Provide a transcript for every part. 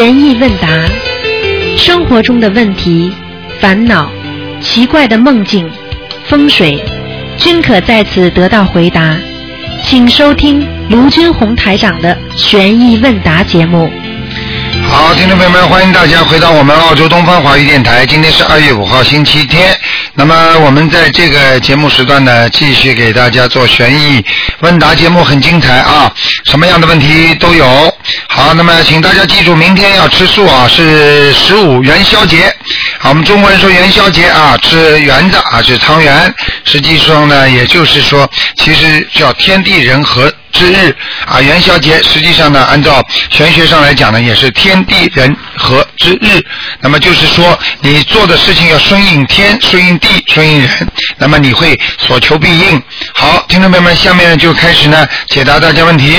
悬疑问答，生活中的问题、烦恼、奇怪的梦境、风水，均可在此得到回答。请收听卢军红台长的悬疑问答节目。好，听众朋友们，欢迎大家回到我们澳洲东方华语电台。今天是二月五号，星期天。那么我们在这个节目时段呢，继续给大家做悬疑问答节目，很精彩啊，什么样的问题都有。好，那么请大家记住，明天要吃素啊，是十五元宵节。好，我们中国人说元宵节啊，吃圆子啊，吃汤圆。实际上呢，也就是说，其实叫天地人和之日啊，元宵节实际上呢，按照玄学上来讲呢，也是天地人和之日。那么就是说，你做的事情要顺应天、顺应地、顺应人，那么你会所求必应。好，听众朋友们，下面就开始呢解答大家问题。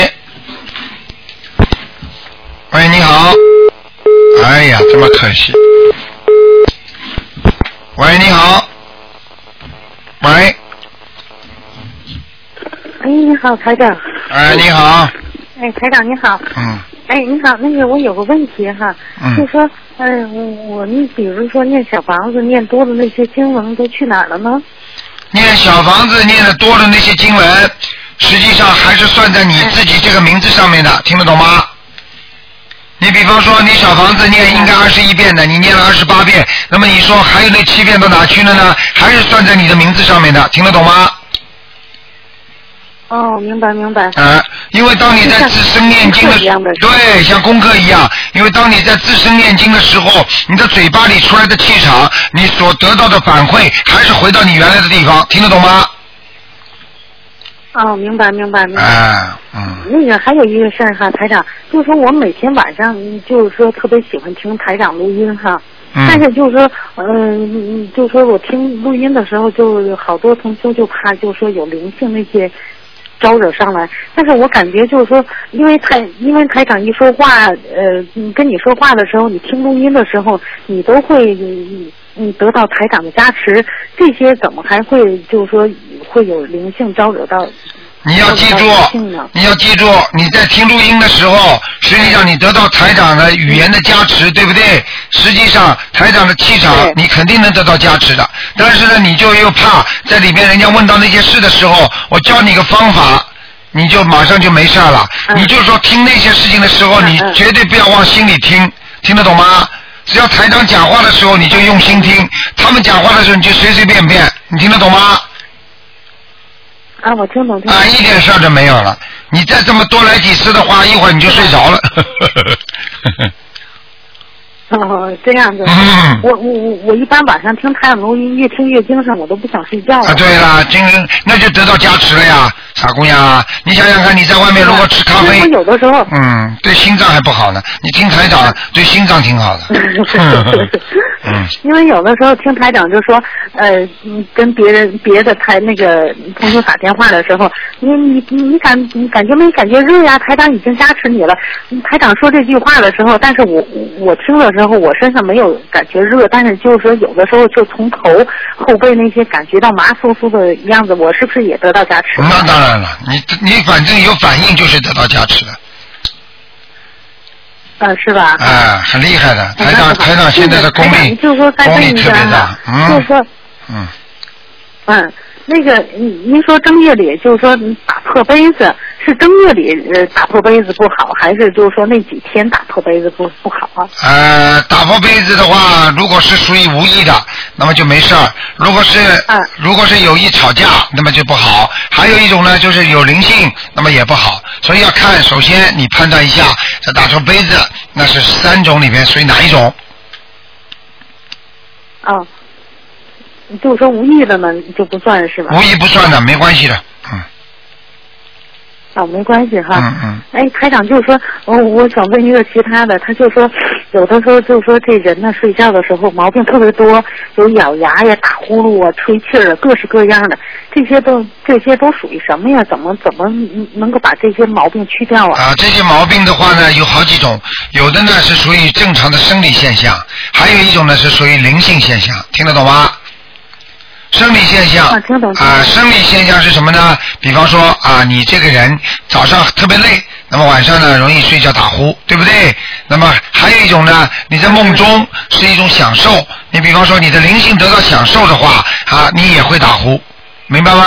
喂，你好。哎呀，这么可惜。喂，你好。喂，哎，你好，台长。哎，你好。哎，台长你好。嗯哎，你好，那个我有个问题哈，嗯就说，嗯、我我你比如说念小房子念多的那些经文都去哪儿了呢？念小房子念的多的那些经文，实际上还是算在你自己这个名字上面的，听得懂吗？你比方说，你小房子念应该二十一遍的，你念了二十八遍，那么你说还有那七遍到哪去了呢？还是算在你的名字上面的，听得懂吗？哦，明白明白。啊，因为当你在自身念经的对，像功课一样，因为当你在自身念经的时候，你的嘴巴里出来的气场，你所得到的反馈，还是回到你原来的地方，听得懂吗？哦，明白明白明白。啊，嗯，那个还有一个事儿哈，台长，就是说我每天晚上嗯就是说特别喜欢听台长录音哈，嗯但是就是说，嗯，嗯就是说我听录音的时候，就有好多同修就怕，就是说有灵性那些招惹上来。但是我感觉就是说，因为台因为台长一说话，呃，嗯跟你说话的时候，你听录音的时候，你都会嗯嗯得到台长的加持，这些怎么还会就是说会有灵性招惹到？你要记住你要记住，你在听录音的时候，实际上你得到台长的语言的加持，对不对？实际上台长的气场，你肯定能得到加持的。但是呢，你就又怕在里边人家问到那些事的时候，我教你个方法，你就马上就没事了。嗯你就说听那些事情的时候，你绝对不要往心里听，听得懂吗？只要台长讲话的时候，你就用心听；他们讲话的时候，你就随随便便，你听得懂吗？啊，我听懂听懂。啊，一点事儿都没有了。你再这么多来几次的话，一会儿你就睡着了。哦，这样子。嗯我我我我一般晚上听太阳能音，越听越精神，我都不想睡觉了。啊，对了，精神那就得到加持了呀，傻姑娘。你想想看，你在外面如果吃咖啡我，有的时候。嗯，对心脏还不好呢。你听台长，对心脏挺好的。嗯，因为有的时候听台长就说，呃，嗯跟别人别的台那个同学打电话的时候，你你你你感你感觉没感觉热呀？台长已经加持你了。嗯台长说这句话的时候，但是我我听的时候，我身上没有感觉热，但是就是说有的时候就从头后背那些感觉到麻酥酥的样子，我是不是也得到加持？那当然了，你你反正有反应就是得到加持的，呃，是吧？啊，很厉害的。哎台长台长现在的功台力就是说再功力特别大，，嗯就是说。嗯。嗯，那个您您说正月里就是说打破杯子，是正月里呃打破杯子不好，还是就是说那几天打破杯子不不好啊？呃，打破杯子的话，如果是属于无意的，那么就没事儿；如果是、嗯如果是有意吵架，那么就不好。还有一种呢，就是有灵性，那么也不好。所以要看，首先你判断一下，这打破杯子，那是三种里面属于哪一种？啊，就是说无意的呢就不算是吧？无意不算的，没关系的。嗯啊，没关系哈。嗯嗯。哎，台长就是说，我我想问一个其他的，他就说有的时候就是说这人呢睡觉的时候毛病特别多，有咬牙呀、打呼噜啊、吹气儿啊，各式各样的，这些都这些都属于什么呀？怎么怎么能够把这些毛病去掉啊？啊，这些毛病的话呢，有好几种，有的呢是属于正常的生理现象，还有一种呢是属于灵性现象，听得懂吗？实生理现象啊生理现象是什么呢？比方说啊，你这个人早上特别累，那么晚上呢容易睡觉打呼，对不对？那么还有一种呢，你在梦中是一种享受，你比方说你的灵性得到享受的话啊，你也会打呼，明白吗？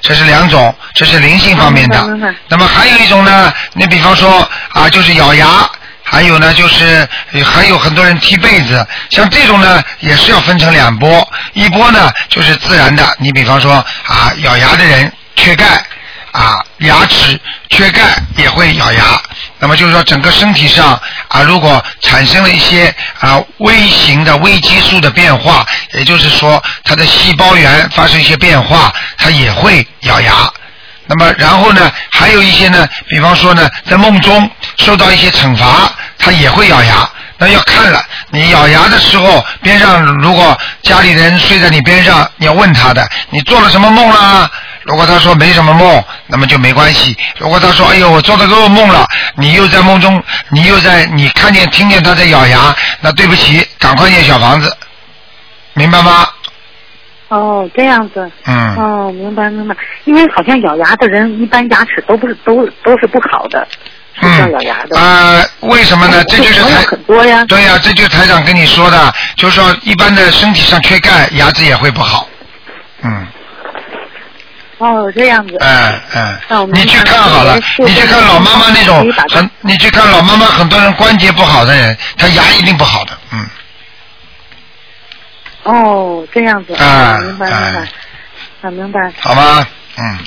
这是两种，这是灵性方面的。那么还有一种呢，你比方说啊，就是咬牙。还有呢，就是还有很多人踢被子，像这种呢，也是要分成两波，一波呢就是自然的，你比方说啊，咬牙的人缺钙啊，牙齿缺钙也会咬牙，那么就是说整个身体上啊，如果产生了一些啊微型的微激素的变化，也就是说它的细胞源发生一些变化，它也会咬牙。那么然后呢，还有一些呢，比方说呢，在梦中受到一些惩罚，他也会咬牙。那要看了，你咬牙的时候，边上如果家里人睡在你边上，你要问他的，你做了什么梦啦？如果他说没什么梦，那么就没关系。如果他说，哎呦，我做了噩梦了，你又在梦中，你又在，你看见听见他在咬牙，那对不起，赶快念小房子，明白吗？哦，这样子。嗯。哦，明白明白。因为好像咬牙的人，一般牙齿都不是都都是不好的，是叫咬牙的。啊、为什么呢？这就是台很多呀。对呀、这就是台长跟你说的，就是说一般的身体上缺钙，牙齿也会不好。嗯，哦，这样子。哎哎那我，们你去看好了，你去看老妈妈那种很，你去看老妈妈很多人关节不好的人，他牙一定不好的，嗯，哦，这样子。啊明白明啊白。啊，明白。好吗？嗯，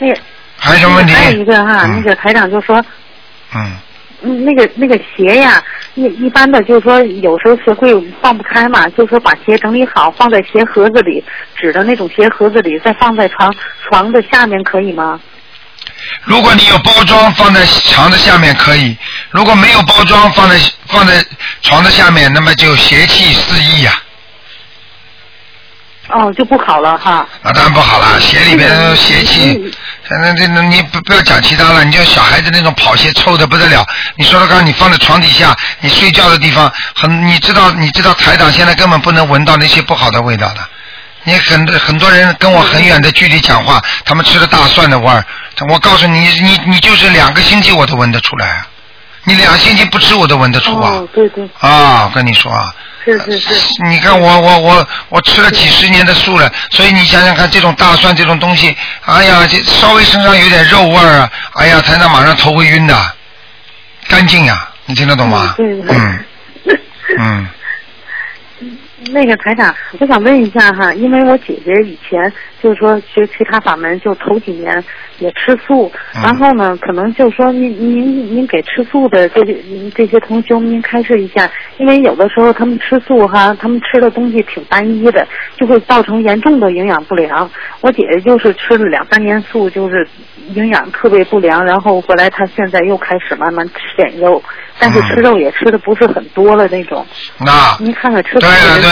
那个还有什么问题？还有一个哈，嗯那个台长就说，嗯，嗯，那个那个鞋呀，一一般的就是说有时候鞋柜放不开嘛，就是说把鞋整理好，放在鞋盒子里，纸的那种鞋盒子里，再放在床床的下面，可以吗？如果你有包装放在床的下面可以，如果没有包装放在放在床的下面，那么就邪气四溢呀、哦，就不好了哈。那，当然不好了，鞋里边都邪气。那这那你不不要讲其他了，你就小孩子那种跑鞋臭的不得了。你说说看，你放在床底下，你睡觉的地方很，你知道你知道台长现在根本不能闻到那些不好的味道的。你很很多人跟我很远的距离讲话，他们吃了大蒜的味儿。我告诉你，你你就是两个星期我都闻得出来啊，你两星期不吃我都闻得出啊。哦，对对，啊，我跟你说啊，是是是。你看我我我我吃了几十年的素了，所以你想想看，这种大蒜这种东西，哎呀，这稍微身上有点肉味儿啊，哎呀，台长马上头会晕的，干净呀，你听得懂吗？嗯嗯，那个台长，我想问一下哈，因为我姐姐以前就是说学其他法门，就头几年也吃素，嗯然后呢，可能就说您您您给吃素的这些这些同修您开示一下，因为有的时候他们吃素哈，他们吃的东西挺单一的，就会造成严重的营养不良。我姐姐就是吃了两三年素，就是营养特别不良，然后回来她现在又开始慢慢吃点肉，但是吃肉也吃的不是很多了那种。那您看看吃素的人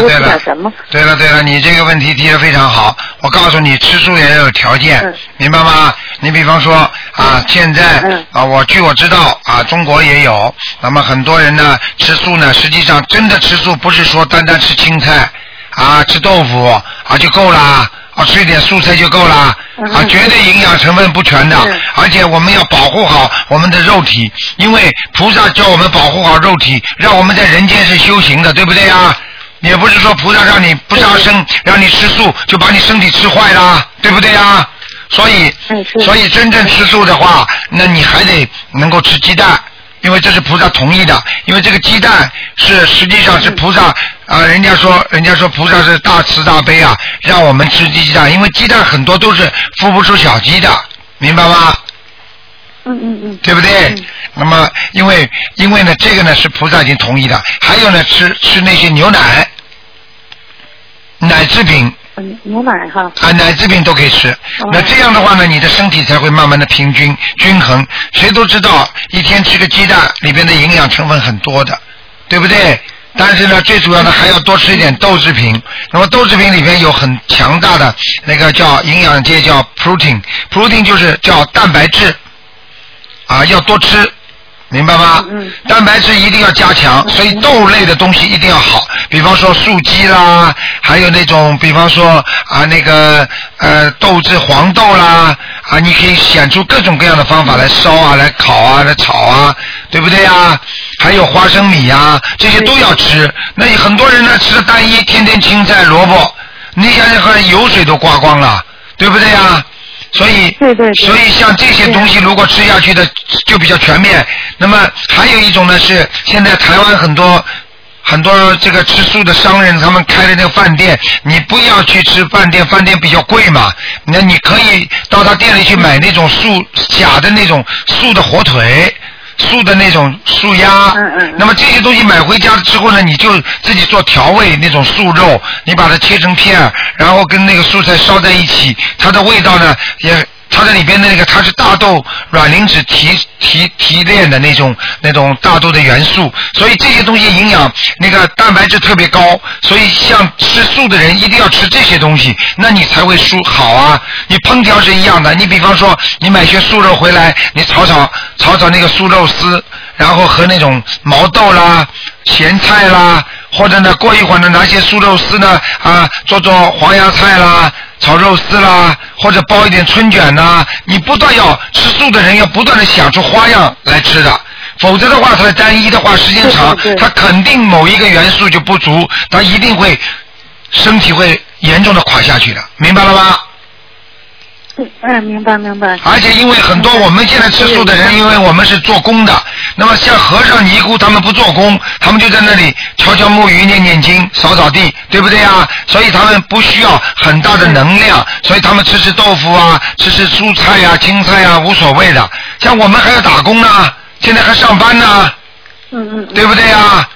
多吃点什么？，对了对了，你这个问题提的非常好。我告诉你，吃素也要有条件嗯，明白吗？你比方说啊，现在嗯啊，我据我知道啊，中国也有。那么很多人呢吃素呢，实际上真的吃素不是说单单吃青菜啊，吃豆腐啊就够啦。啊，吃一点素菜就够啦，嗯啊，绝对营养成分不全的，而且我们要保护好我们的肉体，因为菩萨叫我们保护好肉体，让我们在人间是修行的，对不对啊？也不是说菩萨让你不杀生，让你吃素就把你身体吃坏了，对不对啊？所以所以真正吃素的话，那你还得能够吃鸡蛋，因为这是菩萨同意的，因为这个鸡蛋是实际上是菩萨啊、人家说人家说菩萨是大慈大悲啊，让我们吃鸡蛋，因为鸡蛋很多都是孵不出小鸡的，明白吗？嗯嗯嗯，对不对？嗯那么，因为因为呢，这个呢是菩萨已经同意的，还有呢吃吃那些牛奶、奶制品嗯牛奶哈，啊，奶制品都可以吃。哦那这样的话呢，你的身体才会慢慢的平均均衡。谁都知道，一天吃个鸡蛋里边的营养成分很多的，对不对？但是呢，最主要的还要多吃一点豆制品。那么豆制品里边有很强大的那个叫营养界叫 protein，protein 就是叫蛋白质啊，要多吃。明白吗？嗯嗯蛋白质一定要加强，所以豆类的东西一定要好，比方说素鸡啦，还有那种比方说啊那个呃豆制黄豆啦啊，你可以选出各种各样的方法来烧啊，来烤啊，来炒啊，对不对呀？还有花生米呀、这些都要吃。那很多人呢吃的单一，天天青菜萝卜，你想想看，油水都刮光了，对不对呀？所以，对对对所以像这些东西如果吃下去的就比较全面。那么还有一种呢是现在台湾很多很多这个吃素的商人，他们开的那个饭店，你不要去吃饭店，饭店比较贵嘛。那你可以到他店里去买那种素假的那种素的火腿。素的那种素鸭，嗯嗯嗯那么这些东西买回家之后呢，你就自己做调味那种素肉，你把它切成片，然后跟那个蔬菜烧在一起，它的味道呢也。它的里边的那个，它是大豆卵磷脂提提提炼的那种那种大豆的元素，所以这些东西营养那个蛋白质特别高，所以像吃素的人一定要吃这些东西，那你才会素好啊。你烹调是一样的，你比方说你买些素肉回来，你炒炒炒炒那个素肉丝，然后和那种毛豆啦、咸菜啦，或者呢过一会儿呢拿些素肉丝呢啊做做黄芽菜啦。炒肉丝啦，或者包一点春卷呐，你不断要吃素的人要不断的想出花样来吃的，否则的话，它单一的话，时间长对对，对它肯定某一个元素就不足，它一定会身体会严重的垮下去的，明白了吗？嗯，明白明白。而且因为很多我们现在吃素的人，因为我们是做工的，那么像和尚尼姑他们不做工，他们就在那里敲敲木鱼、念念经、扫扫地，对不对啊？所以他们不需要很大的能量，所以他们吃吃豆腐啊，吃吃蔬菜呀、青菜呀，无所谓的。像我们还要打工呢，现在还上班呢，嗯嗯。对不对呀？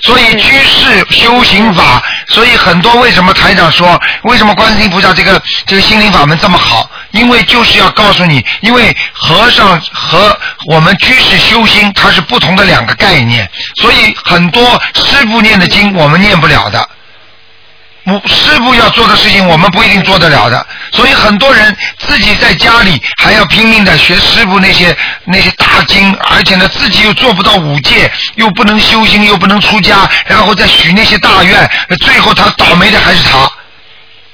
所以居士修行法，所以很多为什么台长说，为什么观世音菩萨这个这个心灵法门这么好？因为就是要告诉你，因为和尚和我们居士修心，它是不同的两个概念，所以很多师傅念的经我们念不了的。师傅要做的事情，我们不一定做得了的，所以很多人自己在家里还要拼命的学师傅那些那些大经，而且呢自己又做不到五戒，又不能修行，又不能出家，然后再许那些大愿，最后他倒霉的还是他。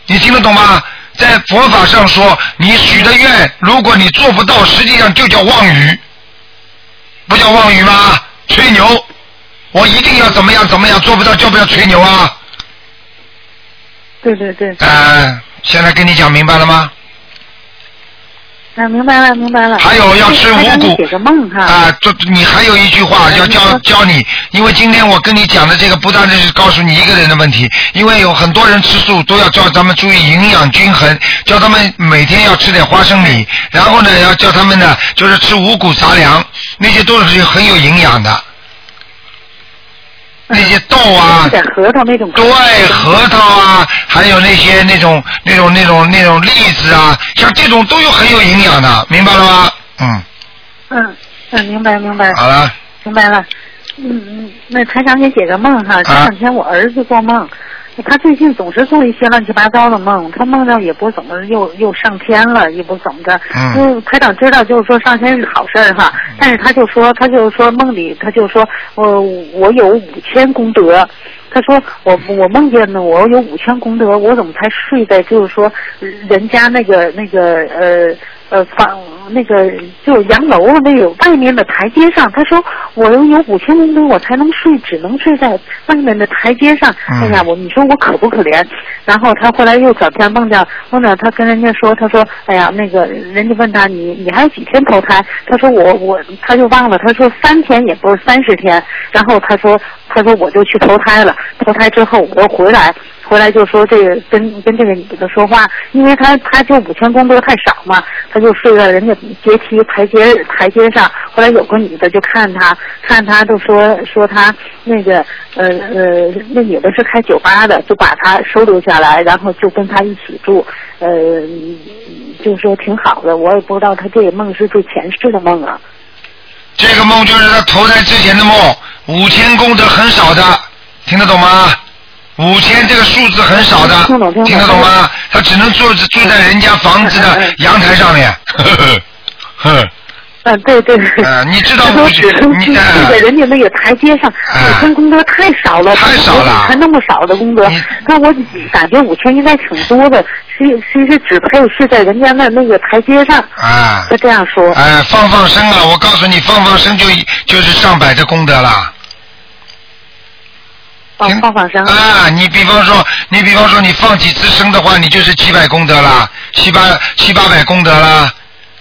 你听得懂吗？在佛法上说，你许的愿，如果你做不到，实际上就叫妄语，不叫妄语吗？吹牛，我一定要怎么样怎么样，做不到就不要吹牛啊？对对对。啊，现在跟你讲明白了吗？啊，明白了，明白了。还有要吃五谷台长你解个梦哈。啊，这你还有一句话要教教你，因为今天我跟你讲的这个不单单是告诉你一个人的问题，因为有很多人吃素都要教咱们注意营养均衡，教他们每天要吃点花生米，然后呢要教他们呢就是吃五谷杂粮，那些都是很有营养的，那些豆啊核桃那种。对，核桃啊，还有那些那种那种那种那种栗子啊，像这种都有很有营养的，明白了吗？嗯，嗯嗯，明白明白好了，明白了。嗯嗯，那台长给解个梦哈。前两天我儿子做梦，他最近总是做一些乱七八糟的梦，他梦到也不怎么又又上天了，也不怎么着。嗯嗯，台长知道就是说上天是好事儿哈，但是他就说他就说梦里他就说我我有五千功德。他说我我梦见呢，我有五千功德，我怎么才睡在就是说人家那个那个呃呃房那个就洋楼那个外面的台阶上？他说我有五千功德，我才能睡，只能睡在外面的台阶上。嗯哎呀，我你说我可不可怜？然后他后来又找天梦见梦见他跟人家说，他说哎呀那个人家问他你你还有几天投胎？他说我我他就忘了，他说三天也不是三十天。然后他说他说我就去投胎了。投胎之后我又回来，回来就说这个跟跟这个女的说话，因为他他就五千功德太少嘛，他就睡在人家阶梯台阶台阶上。后来有个女的就看他，看他就说说他那个呃呃那女的是开酒吧的，就把他收留下来，然后就跟他一起住，呃就说挺好的。我也不知道他这个梦是做前世的梦啊。这个梦就是他投胎之前的梦，五千功德很少的，听得懂吗？五千这个数字很少的，听得懂吗？他只能住住在人家房子的阳台上面，呵呵呵，嗯，对对。啊，你知道五只能去你啊在人家那个台阶上，五千功德太少了，太少了才那么少的功德。那我感觉五千应该挺多的，其其实只配是在人家那那个台阶上。啊他这样说。哎，放放生啊！我告诉你，放放生就就是上百的功德了。放放放生。啊！你比方说，你比方说，你放几次生的话，你就是几百功德啦，七八七八百功德啦，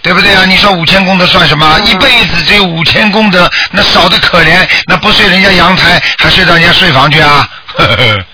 对不对啊？你说五千功德算什么？嗯一辈子只有五千功德，那少的可怜，那不睡人家阳台，还睡到人家睡房去啊？呵呵呵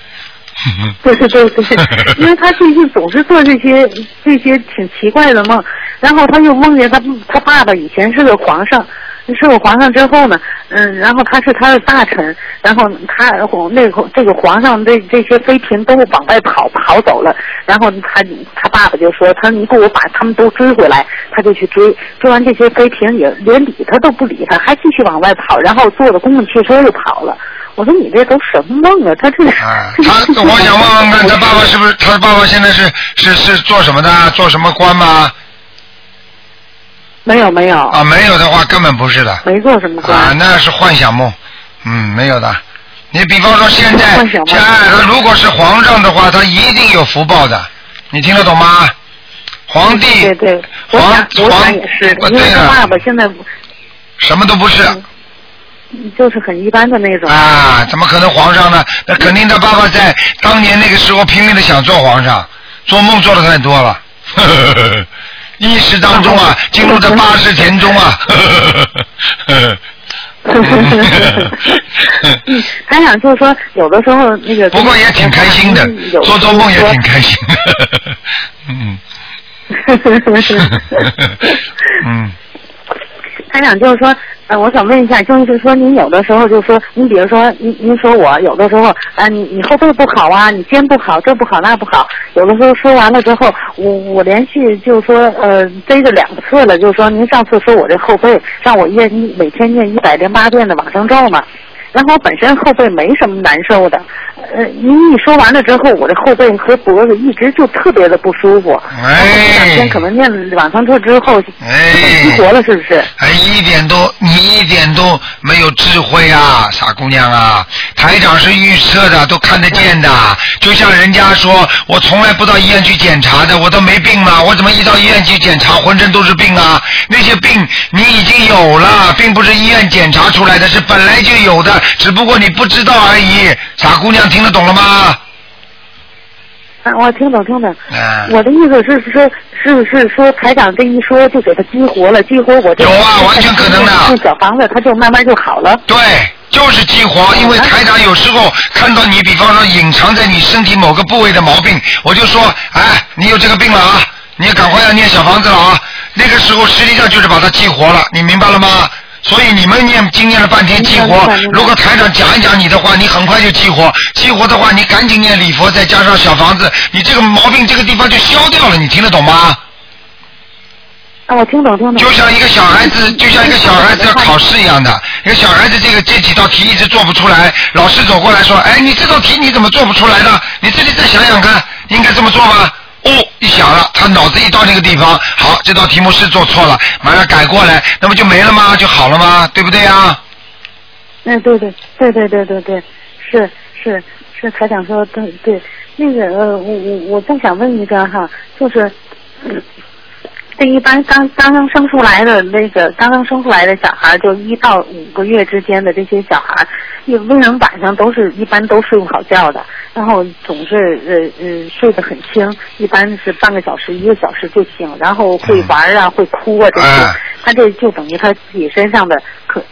对对对对，因为他最近总是做这些这些挺奇怪的梦，然后他又梦见他他爸爸以前是个皇上，是我皇上之后呢，嗯，然后他是他的大臣，然后他那个这个皇上这这些妃嫔都往外跑跑走了，然后他他爸爸就说，他说你给我把他们都追回来，他就去追，追完这些妃嫔也连理他都不理他，还继续往外跑，然后坐着公共汽车又跑了。我说你这都什么梦啊？他这 啊，他我想问问看，他爸爸是不是他爸爸现在是是是做什么的？做什么官吗？没有没有啊，没有的话根本不是的。没做什么官。啊，那是幻想梦，嗯，没有的。你比方说现在，现在他如果是皇上的话，他一定有福报的，你听得懂吗？皇帝，对对，我皇皇想也是，呃因为对了他爸爸现在什么都不是就是很一般的那种。啊，怎么可能皇上呢？那肯定他爸爸在当年那个时候拼命的想做皇上，做梦做的太多了。呵呵呵意识当中啊，进入这八十田中啊。嗯，还想就是说，有的时候那个。不过也挺开心的，做做梦也挺开。开心的。嗯嗯，台长就是说，呃，我想问一下，就是说您有的时候就是说，您比如说您您说我有的时候啊、你你后背不好啊，你肩不好，这不好那不好，有的时候说完了之后，我我连续就是说呃背着两次了，就是说您上次说我这后背让我念每天念一百零八遍的往生咒嘛。然后我本身后背没什么难受的，呃，您一说完了之后，我的后背和脖子一直就特别的不舒服。哎这两天可能念往生咒之后，哎激活了是不是？哎，一点都你一点都没有智慧啊，傻姑娘啊！台长是预测的，都看得见的。就像人家说，我从来不到医院去检查的，我都没病嘛，我怎么一到医院去检查，浑身都是病啊？那些病你已经有了，并不是医院检查出来的，是本来就有的，只不过你不知道而已。傻姑娘，听得懂了吗？啊，我听懂听懂。嗯我的意思是说，是是说台长这一说就给他激活了，激活我这有啊完全可能的这小房子他就慢慢就好了。对，就是激活，因为台长有时候看到你，比方说隐藏在你身体某个部位的毛病，我就说，哎，你有这个病了啊，你赶快要念小房子了啊。那个时候实际上就是把它激活了，你明白了吗？所以你们念经念了半天激活如果台长讲一讲你的话，你很快就激活。激活的话，你赶紧念礼佛，再加上小房子，你这个毛病这个地方就消掉了。你听得懂吗？啊，我听懂听懂。就像一个小孩子，就像一个小孩子要考试一样的，一个小孩子这个这几道题一直做不出来，老师走过来说：“哎，你这道题你怎么做不出来呢？你自己再想想看，应该这么做吗？”哦，一想了，他脑子一到那个地方，好，这道题目是做错了，马上改过来，那不就没了吗？就好了吗？对不对呀？哎，对对对对对对对，是是是，台长说对对，那个呃，我我我再想问一个哈，就是。嗯这一般刚刚刚生出来的那个刚刚生出来的小孩，就一到五个月之间的这些小孩，一为为什么晚上都是一般都睡不好觉的，然后总是呃呃睡得很轻，一般是半个小时一个小时就醒，然后会玩啊，会哭啊这些哎，他这就等于他自己身上的可。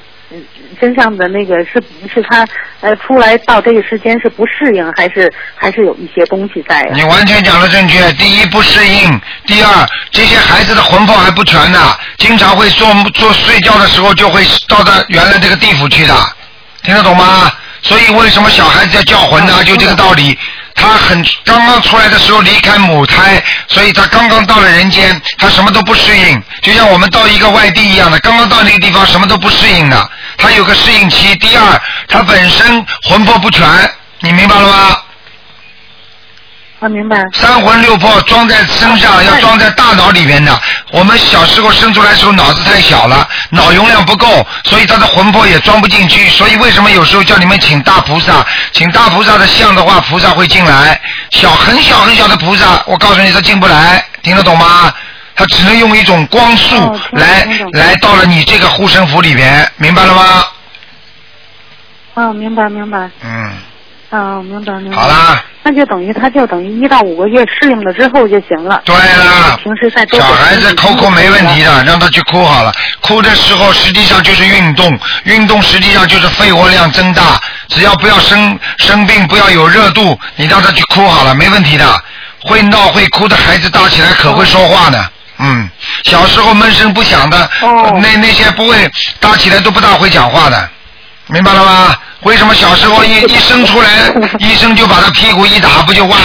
身上的那个是是他呃出来到这个时间是不适应，还是还是有一些东西在、你完全讲的正确。第一不适应，第二这些孩子的魂魄还不全呢，经常会做做睡觉的时候就会到他原来这个地府去的，听得懂吗？所以为什么小孩子要叫魂呢？就这个道理。他很刚刚出来的时候离开母胎，所以他刚刚到了人间，他什么都不适应，就像我们到一个外地一样的，刚刚到那个地方什么都不适应的，他有个适应期。第二，他本身魂魄不全，你明白了吗？啊，明白。三魂六魄装在身上，要装在大脑里面的。我们小时候生出来的时候脑子太小了，脑容量不够，所以他的魂魄也装不进去。所以为什么有时候叫你们请大菩萨，请大菩萨的像的话，菩萨会进来。小很小很小的菩萨，我告诉你，他进不来，听得懂吗？他只能用一种光束哦听得懂来来到了你这个护身符里面，明白了吗？哦，明白明白。嗯，啊，明白明白。好。啦。那就等于他就等于一到五个月适应了之后就行了。对啦，平时在多小孩子哭哭没问题的，让他去哭好了。哭的时候实际上就是运动，运动实际上就是肺活量增大。只要不要生生病，不要有热度，你让他去哭好了，没问题的。会闹会哭的孩子大起来可会说话呢。嗯，小时候闷声不响的，哦那那些不会大起来都不大会讲话的，明白了吗？为什么小时候一 一生出来，医生就把他屁股一打，不就哇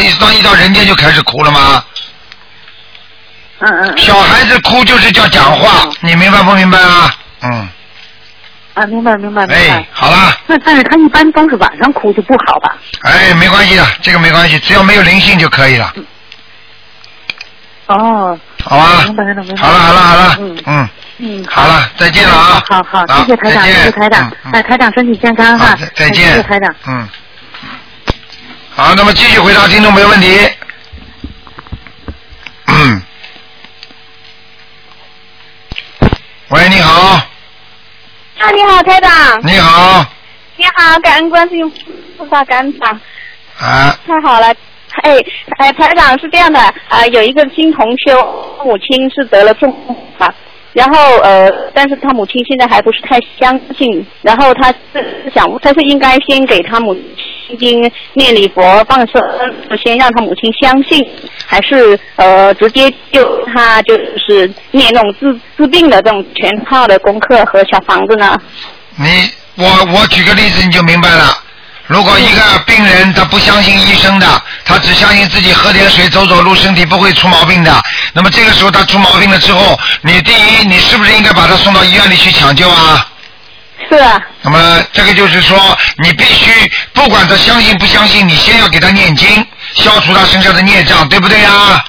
一到一到人间就开始哭了吗？嗯嗯。小孩子哭就是叫讲话，你明白不明白啊？嗯，啊，明白明白明哎。，好了，那但是他一般都是晚上哭就不好吧？哎，没关系的，这个没关系，只要没有灵性就可以了，哦，好吧。明白了明白了？好了好了好了。嗯，嗯，嗯，好。了，再见了啊！好好，谢谢台长，谢谢台长。哎，台长身体健康哈，再再见，谢谢台长。嗯，好，那么继续回答听众没问题。嗯，喂，你好，啊，你好，台长。你好，你好，感恩观世音菩萨，感恩长，啊，太好了。哎，哎，台长是这样的，啊、有一个新同修，母亲是得了重啊，然后呃，但是他母亲现在还不是太相信，然后他是想，他是应该先给他母亲念礼佛放生，先让他母亲相信，还是呃直接就他就是念那种治治病的这种全套的功课和小房子呢？你我我举个例子你就明白了。如果一个病人他不相信医生的，他只相信自己喝点水、走走路，身体不会出毛病的。那么这个时候他出毛病了之后，你第一，你是不是应该把他送到医院里去抢救啊？是啊。那么这个就是说，你必须不管他相信不相信，你先要给他念经，消除他身上的孽障，对不对呀？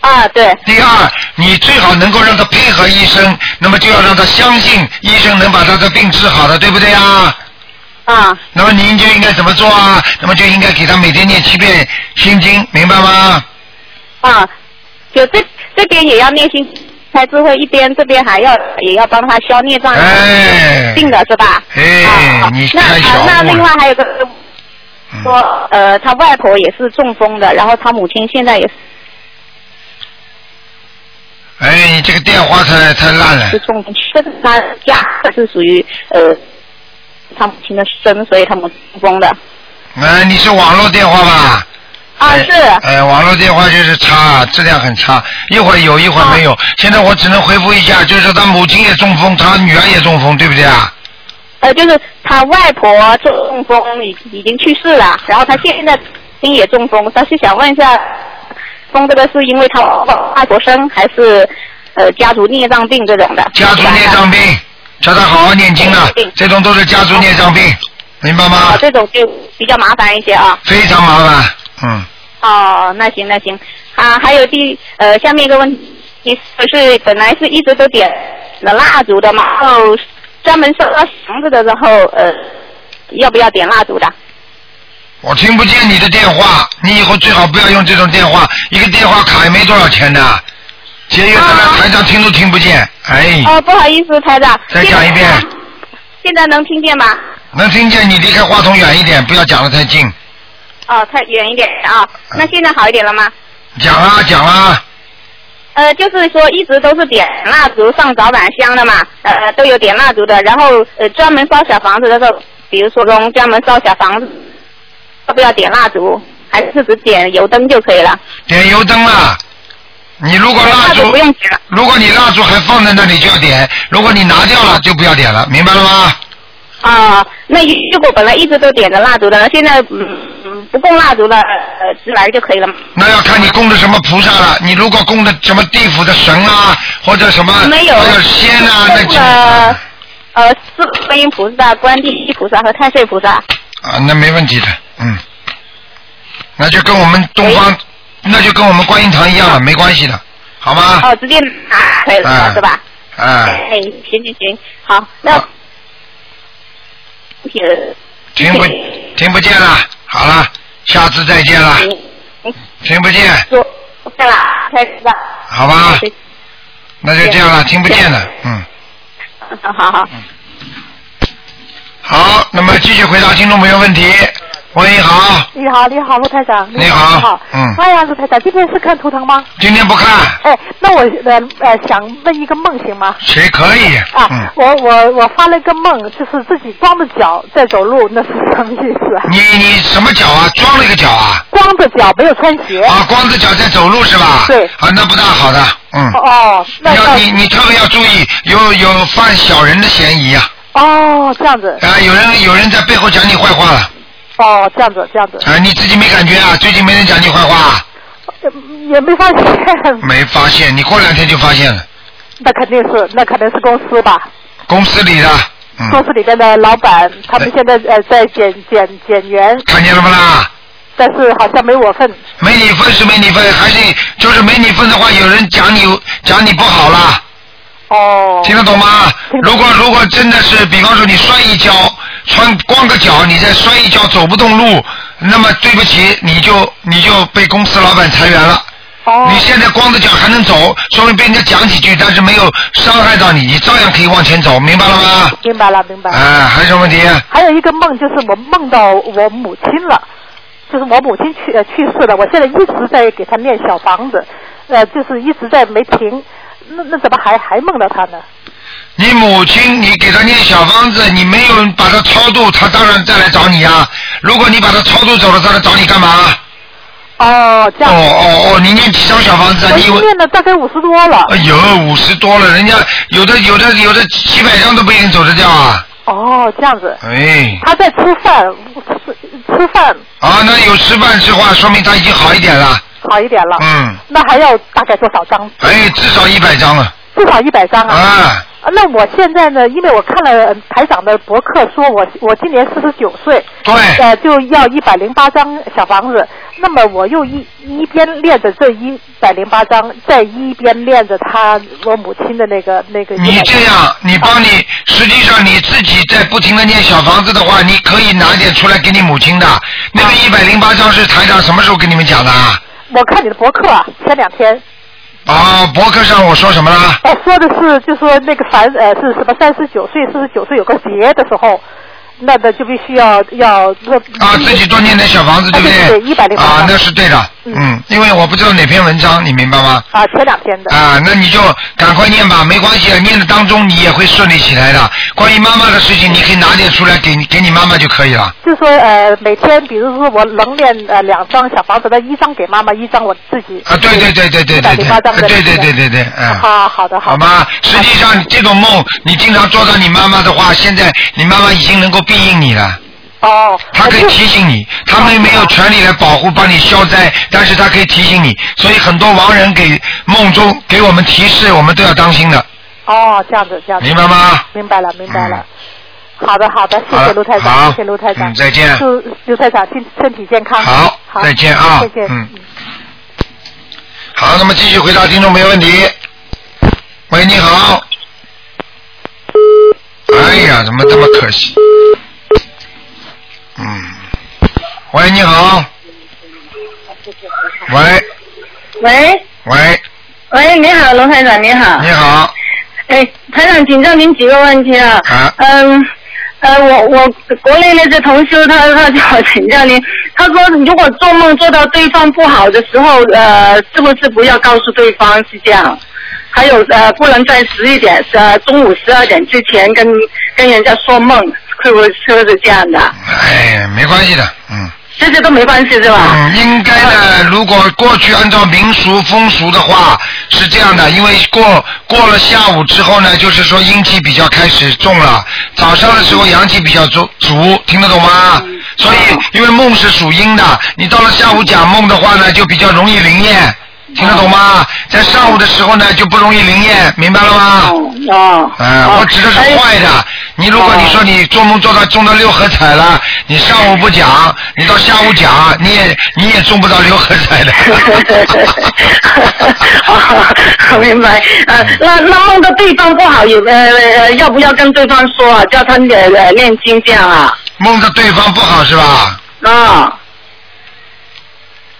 啊，对。第二，你最好能够让他配合医生，那么就要让他相信医生能把他的病治好的，对不对呀？啊。那么您就应该怎么做啊？那么就应该给他每天念七遍心经，明白吗？啊，就这这边也要念心开智慧，一边这边还要也要帮他消孽障，哎病的是吧？哎啊，你那太小啊那另外还有个嗯说，呃，他外婆也是中风的，然后他母亲现在也是哎，你这个电话太太烂了。是中风，这是他家是属于呃他母亲的生，所以他母亲中风的。哎，你是网络电话吧？啊，哎是。哎，网络电话就是差，质量很差，一会儿有一会儿没有。现在我只能回复一下，就是他母亲也中风，他女儿也中风，对不对啊？呃，就是他外婆中风已已经去世了，然后他现在心也中风，他是想问一下，中这个是因为他外婆生还是呃家族孽障病这种的？家族孽障病，叫他好好念经啊，这种都是家族孽障病，明白吗啊，？这种就比较麻烦一些啊。非常麻烦，嗯，哦，那行那行啊，还有第呃下面一个问题是本来是一直都点了蜡烛的嘛，然后专门烧房子的时候呃要不要点蜡烛的？我听不见你的电话，你以后最好不要用这种电话，一个电话卡也没多少钱的，节约的来台长听都听不见，哎，哦，不好意思，台长。再讲一遍。现在能听见吗？能听见你离开话筒远一点，不要讲的太近，哦，太远一点啊。那现在好一点了吗？讲啊讲啊，呃，就是说一直都是点蜡烛上早晚香的嘛，呃，都有点蜡烛的。然后呃，专门烧小房子的时候，比如说中专门烧小房子，要不要点蜡烛？还是只点油灯就可以了？点油灯了。你如果蜡烛不用点了。如果你蜡烛还放在那里就要点，如果你拿掉了就不要点了，明白了吗？啊、那如果本来一直都点着蜡烛的，那现在嗯嗯不供蜡烛了，呃，直来就可以了吗？那要看你供的什么菩萨了。你如果供的什么地府的神啊，或者什么没有还有仙啊，那供就了呃，四观音菩萨、观地菩萨和太岁菩萨。啊，那没问题的，嗯，那就跟我们东方，那就跟我们观音堂一样了，没关系的，好吗？哦，直接拿可以了，哎是吧？哎，哎，行行行，好，那好听不听不见了，好了，下次再见了，嗯，听不见，说对了，开始吧。好吧？那就这样了，听不见了，嗯。好好好，好，那么继续回答听众朋友问题。喂，你好，你好，你好，陆台长。你好你好。嗯哎呀，陆台长，今天是看图腾吗？今天不看，哎，那我呃呃想问一个梦行吗？谁可以？啊，嗯，我我我发了一个梦，就是自己光着脚在走路，那是什么意思啊？你你什么脚啊？装了一个脚啊？光着脚没有穿鞋。啊，光着脚在走路是吧？对啊，那不大好的，嗯。哦，那要那你你特别要注意，有有犯小人的嫌疑啊！哦这样子，啊，有人有人在背后讲你坏话了哦这样子这样子，啊！你自己没感觉啊？最近没人讲你坏话也没发现，没发现，你过两天就发现了。那肯定是那可能是公司吧，公司里的，公嗯，司里边的老板，他们现在呃在减减减员，看见了不啦？但是好像没我份。没你份是没你份，还是就是没你份的话，有人讲你讲你不好啦，哦。听得懂吗？如果如果真的是，比方说你摔一跤，穿光个脚，你再摔一跤走不动路，那么对不起，你就你就被公司老板裁员了。哦。你现在光着脚还能走，说明被人家讲几句，但是没有伤害到你，你照样可以往前走，明白了吗？明白了，明白了。哎，还有什么问题？还有一个梦，就是我梦到我母亲了，就是我母亲去呃去世了，我现在一直在给她念小房子，呃，就是一直在没停，那那怎么还还梦到他呢？你母亲，你给他念小房子，你没有把他超度，他当然再来找你啊。如果你把他超度走了，再来找你干嘛？哦，这哦样。哦哦哦，你念几张小房子啊？为？念了大概五十多了。哎呦，五十多了，人家有的有的有的几百张都不一定走得掉啊。哦，这样子。哎，他在吃饭，吃吃饭啊，那有吃饭之话，说明他已经好一点了。好一点了。嗯，那还要大概多少张？哎，至少一百张了。至少一百张啊。啊，啊那我现在呢？因为我看了呃台长的博客，说我我今年四十九岁，对，呃，就要一百零八张小房子。那么我又一一边练着这一百零八张，再一边练着他我母亲的那个那个。你这样，你帮你，实际上你自己在不停的念小房子的话，你可以拿点出来给你母亲的。那个一百零八张是台长什么时候跟你们讲的啊？我看你的博客啊，前两天，啊，博客上我说什么了？哎，说的是就说那个凡呃是什么三十九岁、四十九岁有个节的时候，那的就必须要要啊，自己多念点小房子，对不啊对对对108啊，那是对的。嗯嗯，因为我不知道哪篇文章，你明白吗？啊前两天的。啊，那你就赶快念吧，没关系的，念的当中你也会顺利起来的。关于妈妈的事情，你可以拿点出来给你给你妈妈就可以了。就说呃每天，比如说我能念呃两张小房子，那一张给妈妈，一张我自己。啊，对对对对对对对，108张的对对对对对，嗯。好好的好的。好吗？实际上这种梦，你经常做到你妈妈的话，现在你妈妈已经能够庇应你了。哦。他可以提醒你，他们没有权利来保护、帮你消灾，但是他可以提醒你。所以很多亡人给梦中给我们提示，我们都要当心的，哦，这样子这样子。明白吗？明白了明白了。好的好的，谢谢卢太长，谢谢卢太长。嗯再见祝卢太长身身体健康。好好，再见啊再见。嗯好，那么继续回答听众没问题。喂，你好。哎呀，怎么这么可惜？嗯。喂，你好。喂喂喂，喂，你好，龙台长，你好。你好。哎，台长，请教您几个问题啊。啊嗯，呃，我我国内那些同修，他他叫我请教您，他说如果做梦做到对方不好的时候，呃，是不是不要告诉对方是这样？还有呃，不能在十一点呃中午十二点之前跟跟人家说梦，会不会是不是这样的？哎，没关系的，嗯。这些都没关系是吧？嗯，应该的。如果过去按照民俗风俗的话，是这样的，因为过过了下午之后呢，就是说阴气比较开始重了，早上的时候阳气比较足足，听得懂吗？嗯所以，因为梦是属阴的，你到了下午讲梦的话呢，就比较容易灵验。听得懂吗？在上午的时候呢，就不容易灵验，明白了吗？哦。啊，我指的是坏的。你如果你说你做梦做到中到六合彩了，你上午不讲，你到下午讲，你也你也中不到六合彩的。哦，明白。呃，那那梦到对方不好，有呃呃，要不要跟对方说啊？叫他呃念经这样啊？梦到对方不好是吧？啊。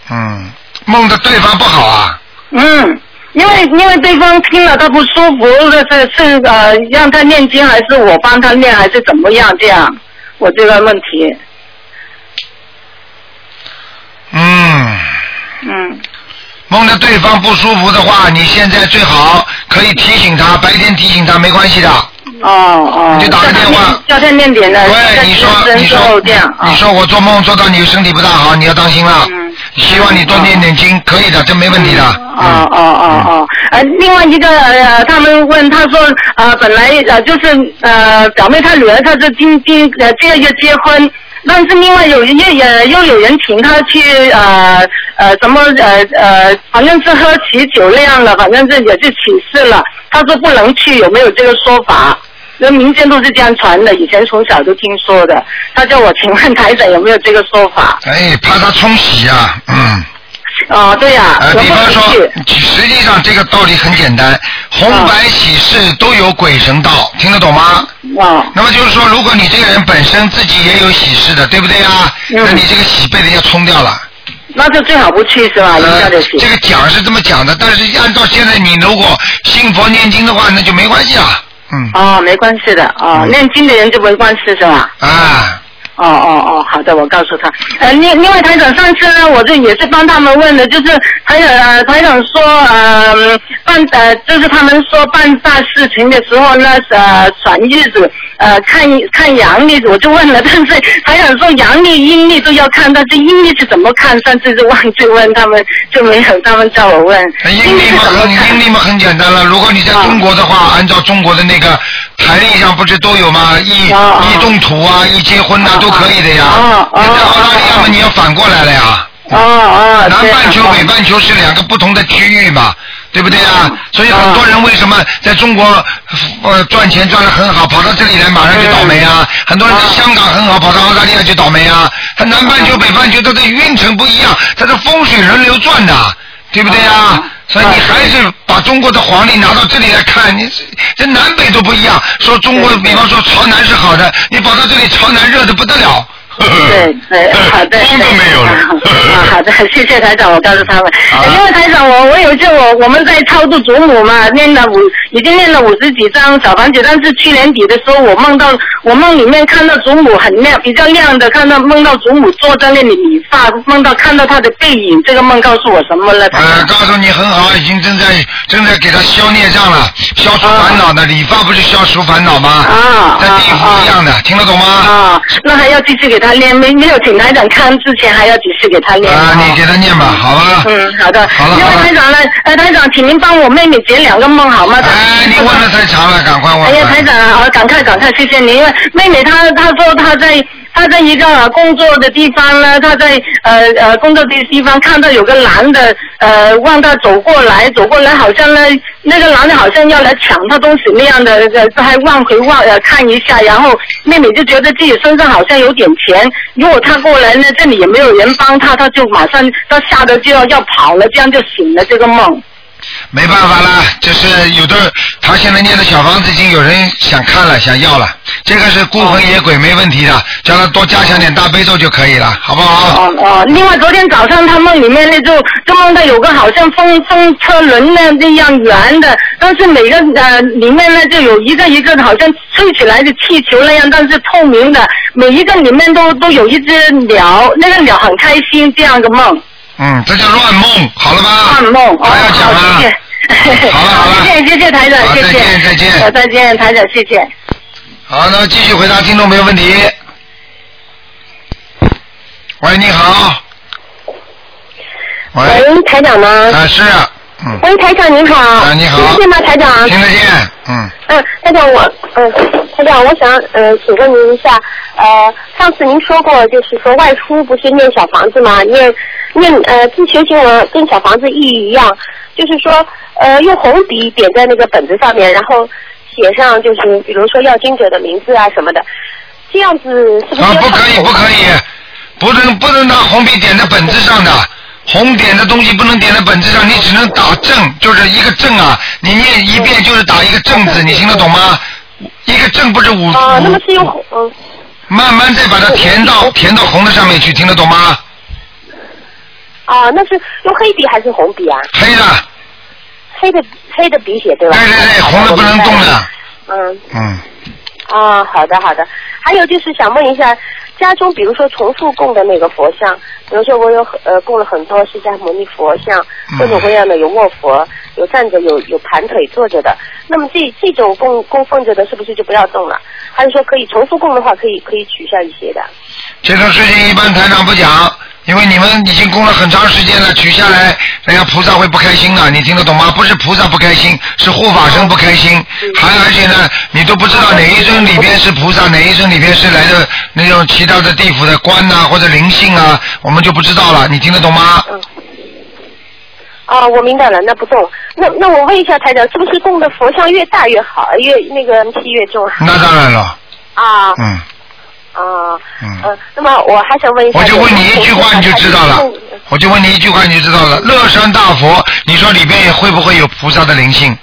嗯，梦到对方不好啊。嗯，因为因为对方听了他不舒服，是是呃让他念经，还是我帮他念，还是怎么样？这样，我这个问题。嗯。嗯。梦到对方不舒服的话，你现在最好可以提醒他，白天提醒他没关系的。哦哦。你就打个电话。叫他念点的。对，你说你说你说我做梦做到你身体不大好，你要当心了。嗯。希望你多念点经，可以的，这没问题的。哦哦哦哦，呃，另外一个呃，他们问他说，呃，本来呃就是呃表妹她女儿她是今今呃这个月结婚，但是另外有又也又有人请她去呃呃什么呃呃，反正是喝喜酒那样的，反正是也是请示了，他说不能去，有没有这个说法？那民间都是这样传的，以前从小就听说的。他叫我请问台长有没有这个说法？哎，怕他冲喜呀，嗯。哦，对呀。呃，比方说，实际上这个道理很简单，红白喜事都有鬼神道，听得懂吗？啊。那么就是说，如果你这个人本身自己也有喜事的，对不对啊？嗯。那你这个喜被人家冲掉了。那就最好不去是吧？人家的喜。这个讲是这么讲的，但是按照现在你如果信佛念经的话，那就没关系了。嗯。哦，没关系的哦，念经的人就没关系是吧？啊。哦哦哦，好的，我告诉他。呃，另另外台长上次呢，我这也是帮他们问的，就是台长呃台长说呃办呃就是他们说办大事情的时候呢呃选日子呃看看阳历，我就问了，但是台长说阳历阴历都要看，但是阴历是怎么看？上次就忘记问他们，就没有他们叫我问。阴历嘛很阴历嘛很简单了，如果你在中国的话，按照中国的那个台历上不是都有吗？一一动土啊，一结婚呐。都可以的呀，你在澳大利亚嘛，你要反过来了呀。哦哦。南半球、北半球是两个不同的区域嘛，对不对啊？所以很多人为什么在中国呃赚钱赚得很好，跑到这里来马上就倒霉啊？很多人在香港很好，跑到澳大利亚就倒霉啊？他南半球、北半球它的运程不一样，它的风水轮流转的，对不对啊？所以你还是把中国的黄历拿到这里来看，你这南北都不一样。说中国，比方说朝南是好的，你跑到这里朝南热的不得了。对对，好的。没有了。啊，好的，谢谢台长，我告诉他们。因为台长，我我有一次我我们在超度祖母嘛，念了五，已经念了五十几张小房子，但是去年底的时候，我梦到我梦里面看到祖母很亮，比较亮的，看到梦到祖母坐在那里理发，梦到看到她的背影，这个梦告诉我什么了？呃，告诉你很好，已经正在正在给他消孽障了，消除烦恼的理发不是消除烦恼吗？啊。在地府一样的，听得懂吗？啊，那还要继续给他。他念没没有请台长看之前还要几次给他念啊，你给他念吧，好吧？嗯，好的。好了。因为台长呢，呃，台长，请您帮我妹妹解两个梦好吗？哎，你问的太长了，赶快问。哎呀，台长啊，赶快赶快，谢谢您。因为妹妹她她说她在他在一个工作的地方呢，他在呃呃工作的地方看到有个男的呃往他走过来，走过来好像呢那个男的好像要来抢他东西那样的，呃还望回望呃看一下，然后妹妹就觉得自己身上好像有点钱。如果他过来呢，这里也没有人帮他，他就马上他吓得就要要跑了，这样就醒了这个梦。没办法了，就是有的他现在念的小房子已经有人想看了，想要了。这个是孤魂野鬼没问题的，叫他多加强点大悲咒就可以了，好不好？哦哦。另外，昨天早上他梦里面那就就梦到有个好像风风车轮那那样圆的，但是每个呃里面呢就有一个一个好像吹起来的气球那样，但是透明的，每一个里面都都有一只鸟，那个鸟很开心，这样的梦。嗯，这叫乱梦，好了吗？乱梦，还要讲吗？好了好了，谢谢谢谢台长，谢谢，再见再见，再见台长，谢谢。好，那继续回答听众朋友问题。喂，你好。喂，台长吗？啊，是。嗯。喂，台长您好。啊，你好。听得见吗，台长？听得见，嗯。嗯，台长我，嗯，台长我想，呃，请问您一下，呃，上次您说过，就是说外出不是念小房子吗？念念呃自修经文跟小房子意义一样，就是说呃用红笔点在那个本子上面，然后写上就是比如说要经者的名字啊什么的，这样子是不是？啊，不可以，不可以，不能不能拿红笔点在本子上的，红点的东西不能点在本子上，你只能打正，就是一个正啊，你念一遍就是打一个正字，你听得懂吗？一个正不是五啊，那么是用红嗯慢慢再把它填到填到红的上面去，听得懂吗？啊，那是用黑笔还是红笔啊？黑的，黑的黑的笔写对吧？对对对，红的不能动的，嗯。嗯。啊，好的好的。还有就是想问一下，家中比如说重复供的那个佛像，比如说我有呃供了很多释迦牟尼佛像，嗯各种各样的有卧佛，有站着，有有盘腿坐着的。那么这这种供供奉着的，是不是就不要动了？还是说可以重复供的话，可以可以取下一些的？这种事情一般台长不讲，因为你们已经供了很长时间了，取下来，人家菩萨会不开心的，你听得懂吗？不是菩萨不开心，是护法神不开心，还而且呢，你都不知道哪一尊里边是菩萨，哪一尊里边是来的那种其他的地府的官呐、或者灵性啊，我们就不知道了，你听得懂吗？啊，我明白了，那不动。那那我问一下台长，是不是供的佛像越大越好，越那个气越重？那当然了，啊嗯，啊嗯呃，那么我还想问一下，我就问你一句话你就知道了嗯，我就问你一句话你就知道了，乐山大佛，你说里边会不会有菩萨的灵性？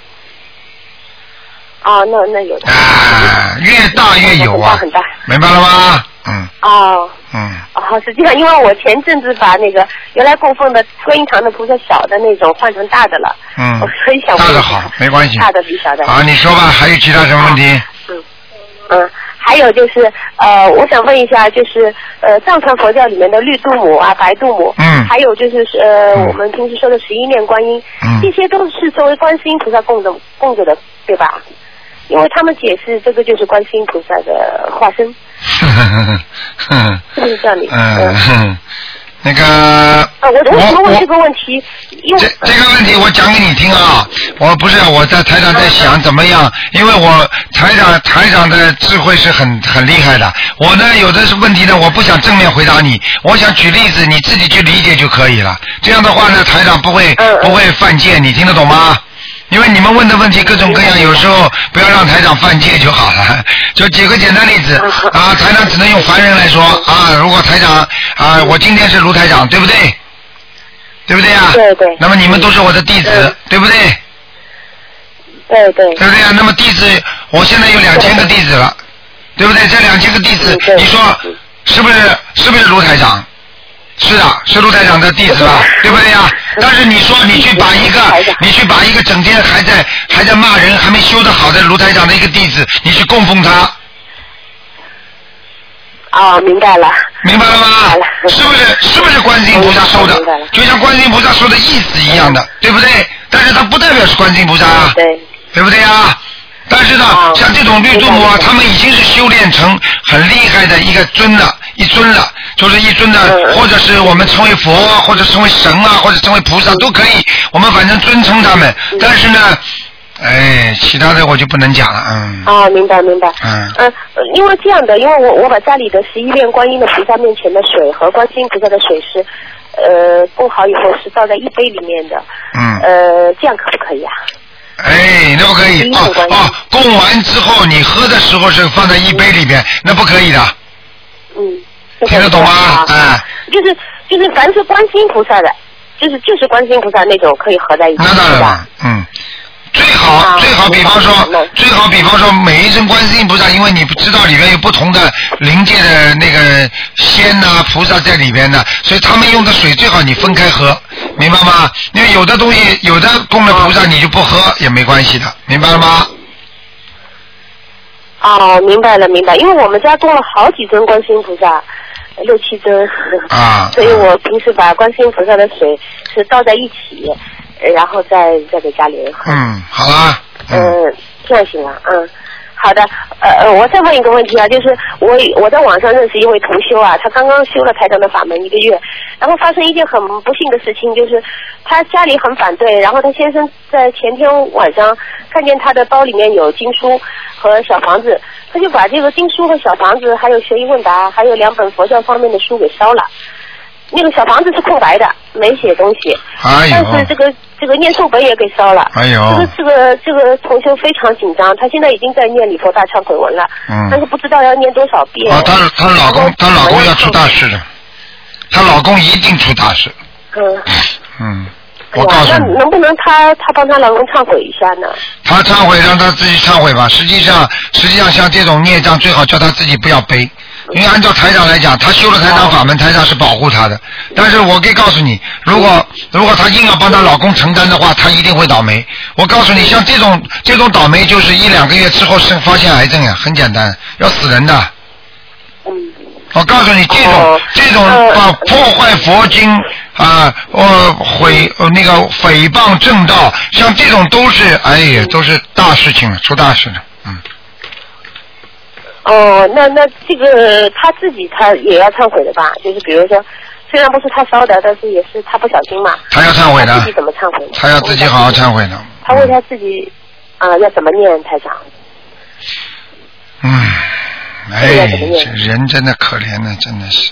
啊，那那有的。啊，越大越有啊，很大很大明白了吗？嗯哦。嗯，哦，实际上，因为我前阵子把那个原来供奉的观音堂的菩萨小的那种换成大的了，嗯我所以想问大的好，没关系。大的比小的好，你说吧，还有其他什么问题？嗯嗯，还有就是呃，我想问一下，就是呃，藏传佛教里面的绿度母啊、白度母，嗯。还有就是呃，嗯。我们平时说的十一面观音，嗯。这些都是作为观世音菩萨供的供着的，对吧？因为他们解释这个就是观世音菩萨的化身，是不是这样的？嗯。哼，那个啊，我为什么问我这个问题？因为这这个问题我讲给你听啊，我不是我在台长在想怎么样，因为我台长台长的智慧是很很厉害的，我呢有的是问题呢，我不想正面回答你，我想举例子，你自己去理解就可以了。这样的话呢，台长不会不会犯贱，你听得懂吗？因为你们问的问题各种各样，有时候不要让台长犯戒就好了。就举个简单例子啊，台长只能用凡人来说啊，如果台长啊，我今天是卢台长，对不对？对不对啊？对对那么你们都是我的弟子嗯，对不对？对对对不对啊？那么弟子，我现在有两千个弟子了，对不对？这两千个弟子你说是不是？是不是卢台长？是的，是卢台长的弟子吧？对不对呀？但是你说你去把一个，你去把一个整天还在还在骂人、还没修得好的卢台长的一个弟子，你去供奉他，哦，明白了。明白了吗明白了？是不是？是不是观世音菩萨收的？就像观世音菩萨说的意思一样的，对不对？但是它不代表是观世音菩萨啊。对。对不对呀？但是呢，啊像这种绿度母啊，他们已经是修炼成很厉害的一个尊了，一尊了，就是一尊的，嗯或者是我们称为佛，或者称为神啊，或者称为菩萨都可以，我们反正尊称他们。但是呢，哎，其他的我就不能讲了，嗯。啊，明白明白。嗯呃，因为这样的，因为我我把家里的十一面观音的菩萨面前的水和观世音菩萨的水是，呃，供好以后是倒在一杯里面的。嗯。呃，这样可不可以啊？哎，那不可以哦哦，供完之后你喝的时候是放在一杯里边，那不可以的，嗯。听得懂吗？啊哎，就是就是，凡是观世音菩萨的，就是就是观世音菩萨那种可以合在一起，那当然了？，嗯。最好啊最好，比方说最好比方说每一尊观世音菩萨，因为你不知道里面有不同的灵界的那个仙呐、菩萨在里边的，所以他们用的水最好你分开喝，明白吗？因为有的东西有的供了菩萨你就不喝也没关系的，明白了吗？哦，明白了，明白。因为我们家供了好几尊观世音菩萨，六七尊，啊 所以我平时把观世音菩萨的水是倒在一起，呃然后再再给家里人喝。嗯，好啦，嗯，嗯，这样行了，嗯。好的，呃呃，我再问一个问题啊，就是我我在网上认识一位同修啊，他刚刚修了台长的法门一个月，然后发生一件很不幸的事情，就是他家里很反对，然后他先生在前天晚上看见他的包里面有经书和小房子，他就把这个经书和小房子，还有学艺问答，还有两本佛教方面的书给烧了。那个小房子是空白的，没写东西。哎呦但是这个这个念诵本也给烧了。哎呦这个这个这个同修非常紧张，他现在已经在念礼佛大忏悔文了，嗯但是不知道要念多少遍。哦，她她老公她老公要出大事的，她老公一定出大事。嗯。嗯，我告诉你，那能不能她她帮她老公忏悔一下呢？她忏悔让她自己忏悔吧。实际上，实际上像这种孽障，最好叫她自己不要背。因为按照台长来讲，他修了台长法门，台长是保护他的。但是我可以告诉你，如果如果她硬要帮她老公承担的话，她一定会倒霉。我告诉你，像这种这种倒霉，就是一两个月之后生发现癌症呀，很简单，要死人的。我告诉你，这种、这种啊破坏佛经啊，呃毁呃那个诽谤正道，像这种都是哎呀，都是大事情了，出大事了。哦，那那这个他自己他也要忏悔的吧？就是比如说，虽然不是他烧的，但是也是他不小心嘛。他要忏悔的她自己怎么忏悔？他要自己好好忏悔呢。他为他自己啊、要怎么念台长？嗯，哎，这人真的可怜呢，真的是。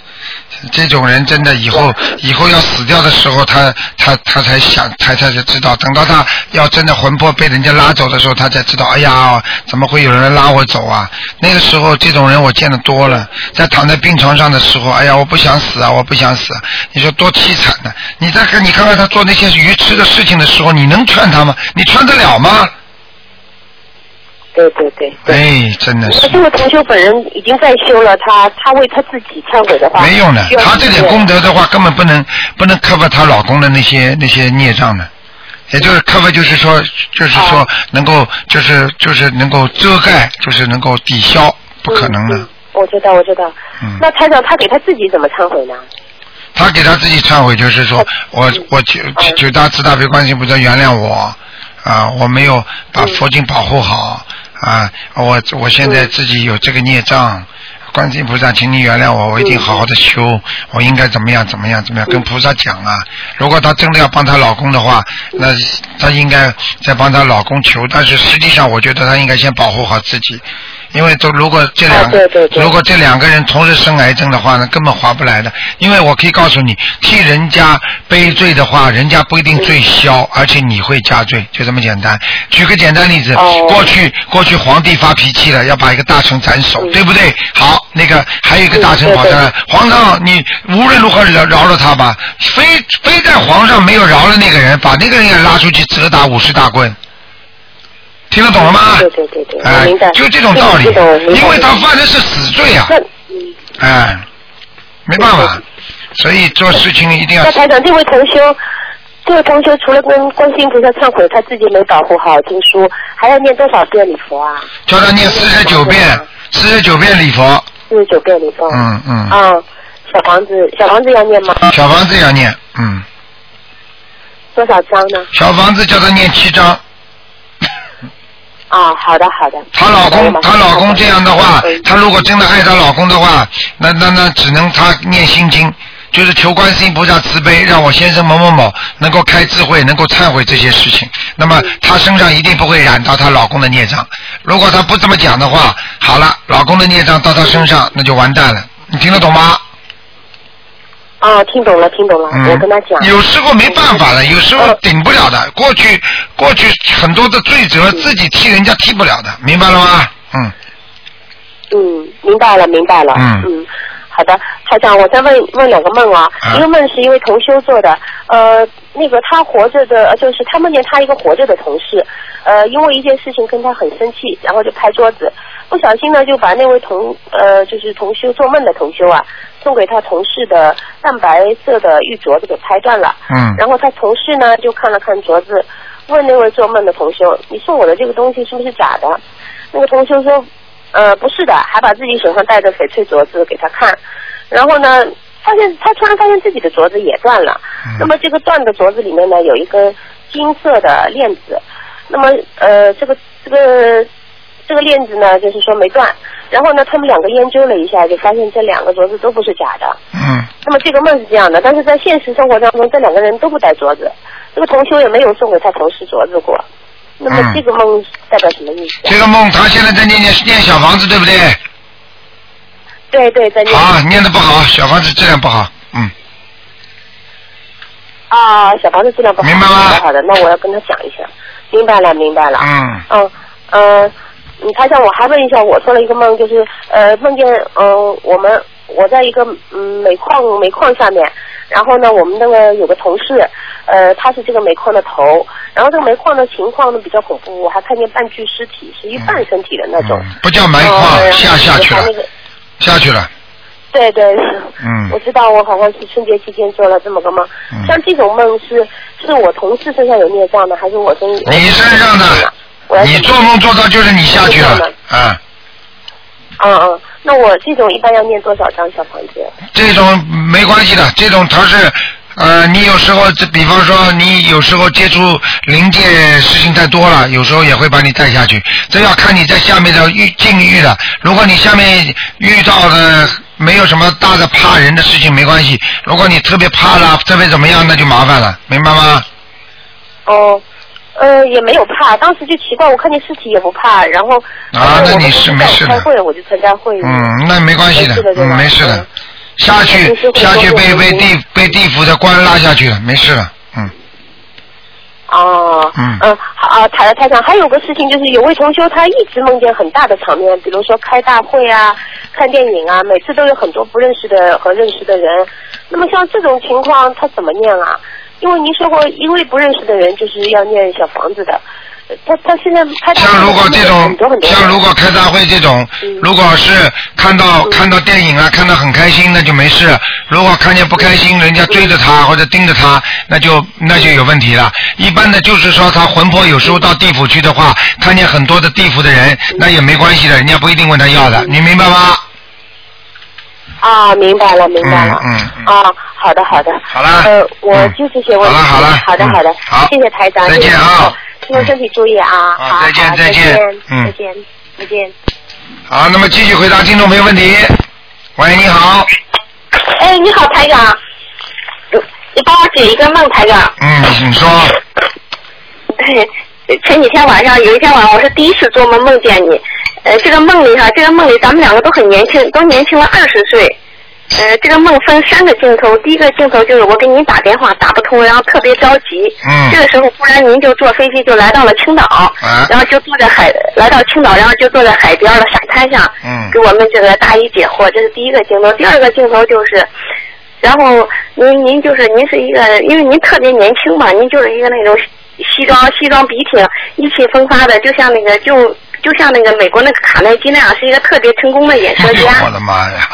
这种人真的以后以后要死掉的时候，他他他才想，才才才知道。等到他要真的魂魄被人家拉走的时候，他才知道，哎呀，怎么会有人拉我走啊？那个时候，这种人我见得多了。在躺在病床上的时候，哎呀，我不想死啊，我不想死、啊。你说多凄惨呢、你再看，你看看他做那些愚痴的事情的时候，你能劝他吗？你劝得了吗？对对对。哎，真的是那。这位同修本人已经在修了，他他为他自己忏悔的话，没用的他，这点功德的话，根本不能不能 cover 她老公的那些那些孽障的，也就是 cover 就是说就是哦说能够就是就是能够遮盖，就是能够抵消，不可能的。我知道我知道。嗯那台长他给他自己怎么忏悔呢？他给他自己忏悔，就是说我我求嗯求大慈大悲观世音菩萨原谅我啊，我没有把佛经保护好啊，我我现在自己有这个孽障。观世音菩萨，请你原谅我，我一定好好的修，我应该怎么样怎么样怎么样，跟菩萨讲啊。如果她真的要帮她老公的话，那她应该再帮她老公求，但是实际上我觉得她应该先保护好自己，因为都如果这两个、如果这两个人同时生癌症的话呢，根本划不来的。因为我可以告诉你，替人家背罪的话，人家不一定罪消，而且你会加罪，就这么简单。举个简单例子，过去过去皇帝发脾气了，要把一个大臣斩首，对不对？好，那个还有一个大臣跑上来，皇上你无论如何饶饶了他吧，非非在皇上没有饶了那个人，把那个人也拉出去责打五十大棍。听得懂了吗？对对对对，哎我明白。就这种道理因为他犯的是死罪啊。哎，没办法，所以做事情一定要那台长，这位同修，这位同修除了跟观世音菩萨忏悔，他自己没保护好经书，还要念多少遍礼佛啊？叫他念四十九遍，四十九遍礼佛。四十九遍礼佛。嗯嗯。啊，小房子，小房子要念吗？小房子要念，嗯，多少张呢？小房子叫他念七章。啊，好的好的。她老公，她老公这样的话，嗯她如果真的爱她老公的话，那那那只能她念心经，就是求观世音菩萨慈悲，让我先生某某某能够开智慧，能够忏悔这些事情。那么她身上一定不会染到她老公的孽障。如果她不这么讲的话，好了，老公的孽障到她身上，那就完蛋了。你听得懂吗？啊，听懂了听懂了，嗯我跟他讲。有时候没办法的，有时候顶不了的。过去过去很多的罪责自己替人家替不了的，明白了吗？嗯。嗯，明白了，明白了。嗯嗯好的，台长，我再问问两个梦啊。啊一个梦是一位同修做的，呃，那个他活着的，呃就是他梦见他一个活着的同事，呃，因为一件事情跟他很生气，然后就拍桌子，不小心呢就把那位同呃就是同修做梦的同修啊，送给他同事的淡白色的玉镯子给拍断了。嗯然后他同事呢就看了看镯子，问那位做梦的同修：“你送我的这个东西是不是假的？”那个同修说：“呃，不是的。”还把自己手上戴的翡翠镯子给他看，然后呢，发现他突然发现自己的镯子也断了。那么这个断的镯子里面呢有一根金色的链子，那么呃这个这个这个链子呢就是说没断。然后呢，他们两个研究了一下，就发现这两个镯子都不是假的。嗯。那么这个梦是这样的，但是在现实生活当中，这两个人都不戴镯子，这个同修也没有送给他同事镯子过。那么嗯这个梦代表什么意思？这个梦，他现在在念念念小房子，对不对？对对，在念。啊，念的不好，小房子质量不好，嗯。啊，小房子质量不好。明白吗好的好的，那我要跟他讲一下。明白了，明白了。嗯，嗯嗯，你台长，我还问一下，我做了一个梦，就是呃梦见嗯、我们我在一个嗯煤矿煤矿下面，然后呢我们那个有个同事，呃他是这个煤矿的头，然后这个煤矿的情况呢比较恐怖，我还看见半具尸体，是一半身体的那种。不叫煤矿下下去了那个下去了，对对，嗯我知道，我好像是春节期间做了这么个梦。嗯像这种梦是是我同事身上有孽障的，还是我身你身上的，你做梦做到就是你下去了啊，嗯嗯，那我这种一般要念多少张小房子？这种没关系的，这种它是。呃，你有时候，这比方说，你有时候接触灵界事情太多了，有时候也会把你带下去。这要看你在下面的遇境遇的。如果你下面遇到的没有什么大的怕人的事情，没关系。如果你特别怕了，特别怎么样，那就麻烦了，明白吗？哦，呃，也没有怕，当时就奇怪，我看见尸体也不怕，然后啊那你是没事的开会，我就参加会议。嗯，那没关系的没事的，对嗯，没事的。下去下去被被地被地府的官拉下去了，没事了，嗯。哦，嗯嗯，好啊，台台长，还有个事情就是，有位同修他一直梦见很大的场面，比如说开大会啊、看电影啊，每次都有很多不认识的和认识的人。那么像这种情况，他怎么念啊？因为您说过，因为不认识的人就是要念小房子的。呃他他现在他像如果这种像如果开大会这种，嗯。如果是看到看到电影啊，看到很开心，那就没事；如果看见不开心，人家追着他或者盯着他，那就那就有问题了。一般的就是说，他魂魄有时候到地府去的话，看见很多的地府的人，那也没关系的，人家不一定问他要的，你明白吗？啊，明白了，明白了。嗯嗯嗯啊，好的，好的。好了呃，我嗯就这些问题。好了好了好的，嗯好的。好谢谢台长。再见啊谢谢台长希望身体注意啊。好再见再见再见，嗯再见，再见。好，那么继续回答听众朋友问题。喂，你好，哎，你好，台长，你帮我解一个梦，台长。嗯，你说，前几天晚上有一天晚上，我是第一次做梦梦见你。呃，这个梦里哈，这个梦里咱们两个都很年轻，都年轻了二十岁。呃，这个梦分三个镜头，第一个镜头就是我给您打电话打不通，然后特别着急。嗯这个时候忽然您就坐飞机就来到了青岛，啊然后就坐在海来到青岛，然后就坐在海边的沙滩上，嗯给我们这个答疑解惑，这是第一个镜头。第二个镜头就是。然后您您就是您是一个，因为您特别年轻嘛，您就是一个那种西装西装笔挺、意气风发的，就像那个就就像那个美国那个卡耐基那样，是一个特别成功的演 说家。我的妈呀！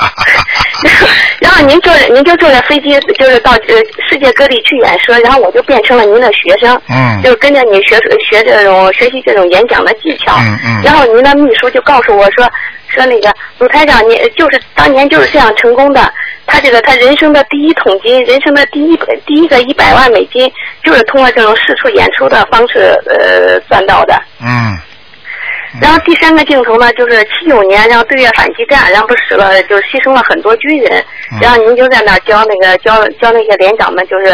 然后您坐着，您就坐着飞机，就是到呃世界各地去演说，然后我就变成了您的学生，嗯就跟着你学学这种学习这种演讲的技巧。嗯嗯然后您的秘书就告诉我说，说那个鲁台长，你就是当年就是这样成功的。他这个他人生的第一桶金，人生的第一第一个一百万美金，就是通过这种四处演出的方式呃赚到的。嗯然后第三个镜头呢，就是七九年，然后对越反击战，然后不死了，就是牺牲了很多军人，嗯然后您就在那儿教那个教教那些连长们，就是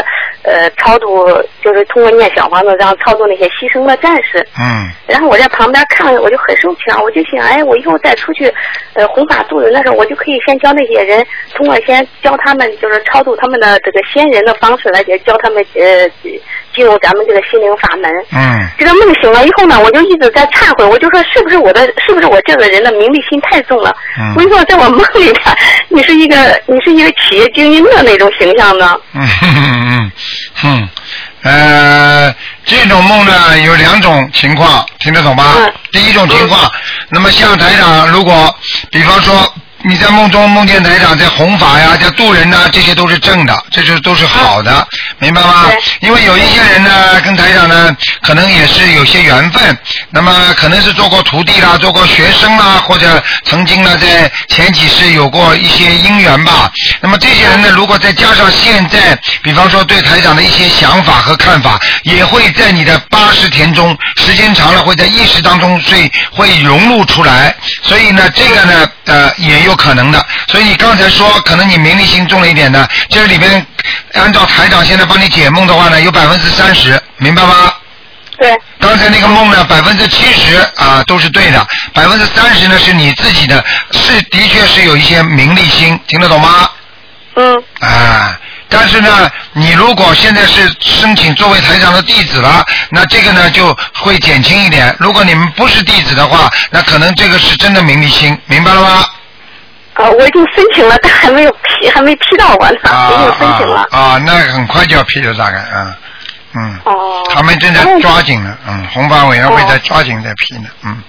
呃超度，就是通过念小房子，然后超度那些牺牲的战士。嗯然后我在旁边看，我就很受气啊！我就想，哎，我以后再出去，呃，弘法度人的时候，我就可以先教那些人，通过先教他们，就是超度他们的这个先人的方式来教他们呃进入咱们这个心灵法门。嗯这个梦醒了以后呢，我就一直在忏悔，我就说是不是我的，是不是我这个人的名利心太重了？嗯为什么在我梦里边，你是一个你是一个企业精英的那种形象呢？嗯哼哼哼哼，呃，这种梦呢有两种情况，听得懂吗？嗯第一种情况，那么像台长，如果比方说你在梦中梦见台长在弘法呀，在渡人呐，这些都是正的，这就都是好的，明白吗对？因为有一些人呢，跟台长呢，可能也是有些缘分，那么可能是做过徒弟啦，做过学生啦，或者曾经呢在前几世有过一些因缘吧。那么这些人呢，如果再加上现在，比方说对台长的一些想法和看法，也会在你的八十田中，时间长了会在意识当中会会融入出来。所以呢，这个呢，呃，也有可能的。所以你刚才说，可能你名利心重了一点的，这里边按照台长现在帮你解梦的话呢，有百分之三十，明白吗？对，刚才那个梦呢，百分之七十啊都是对的，百分之三十呢是你自己的，是的确是有一些名利心，听得懂吗？嗯，啊，但是呢，你如果现在是申请作为台长的弟子了，那这个呢就会减轻一点。如果你们不是弟子的话，那可能这个是真的名利心，明白了吗？呃，我已经申请了，但还没有批，还没批到我呢，啊已经申请了。啊啊，那很快就要批了，大概啊嗯。哦。他们正在抓紧呢，嗯，红方委员会在抓紧在批呢，嗯。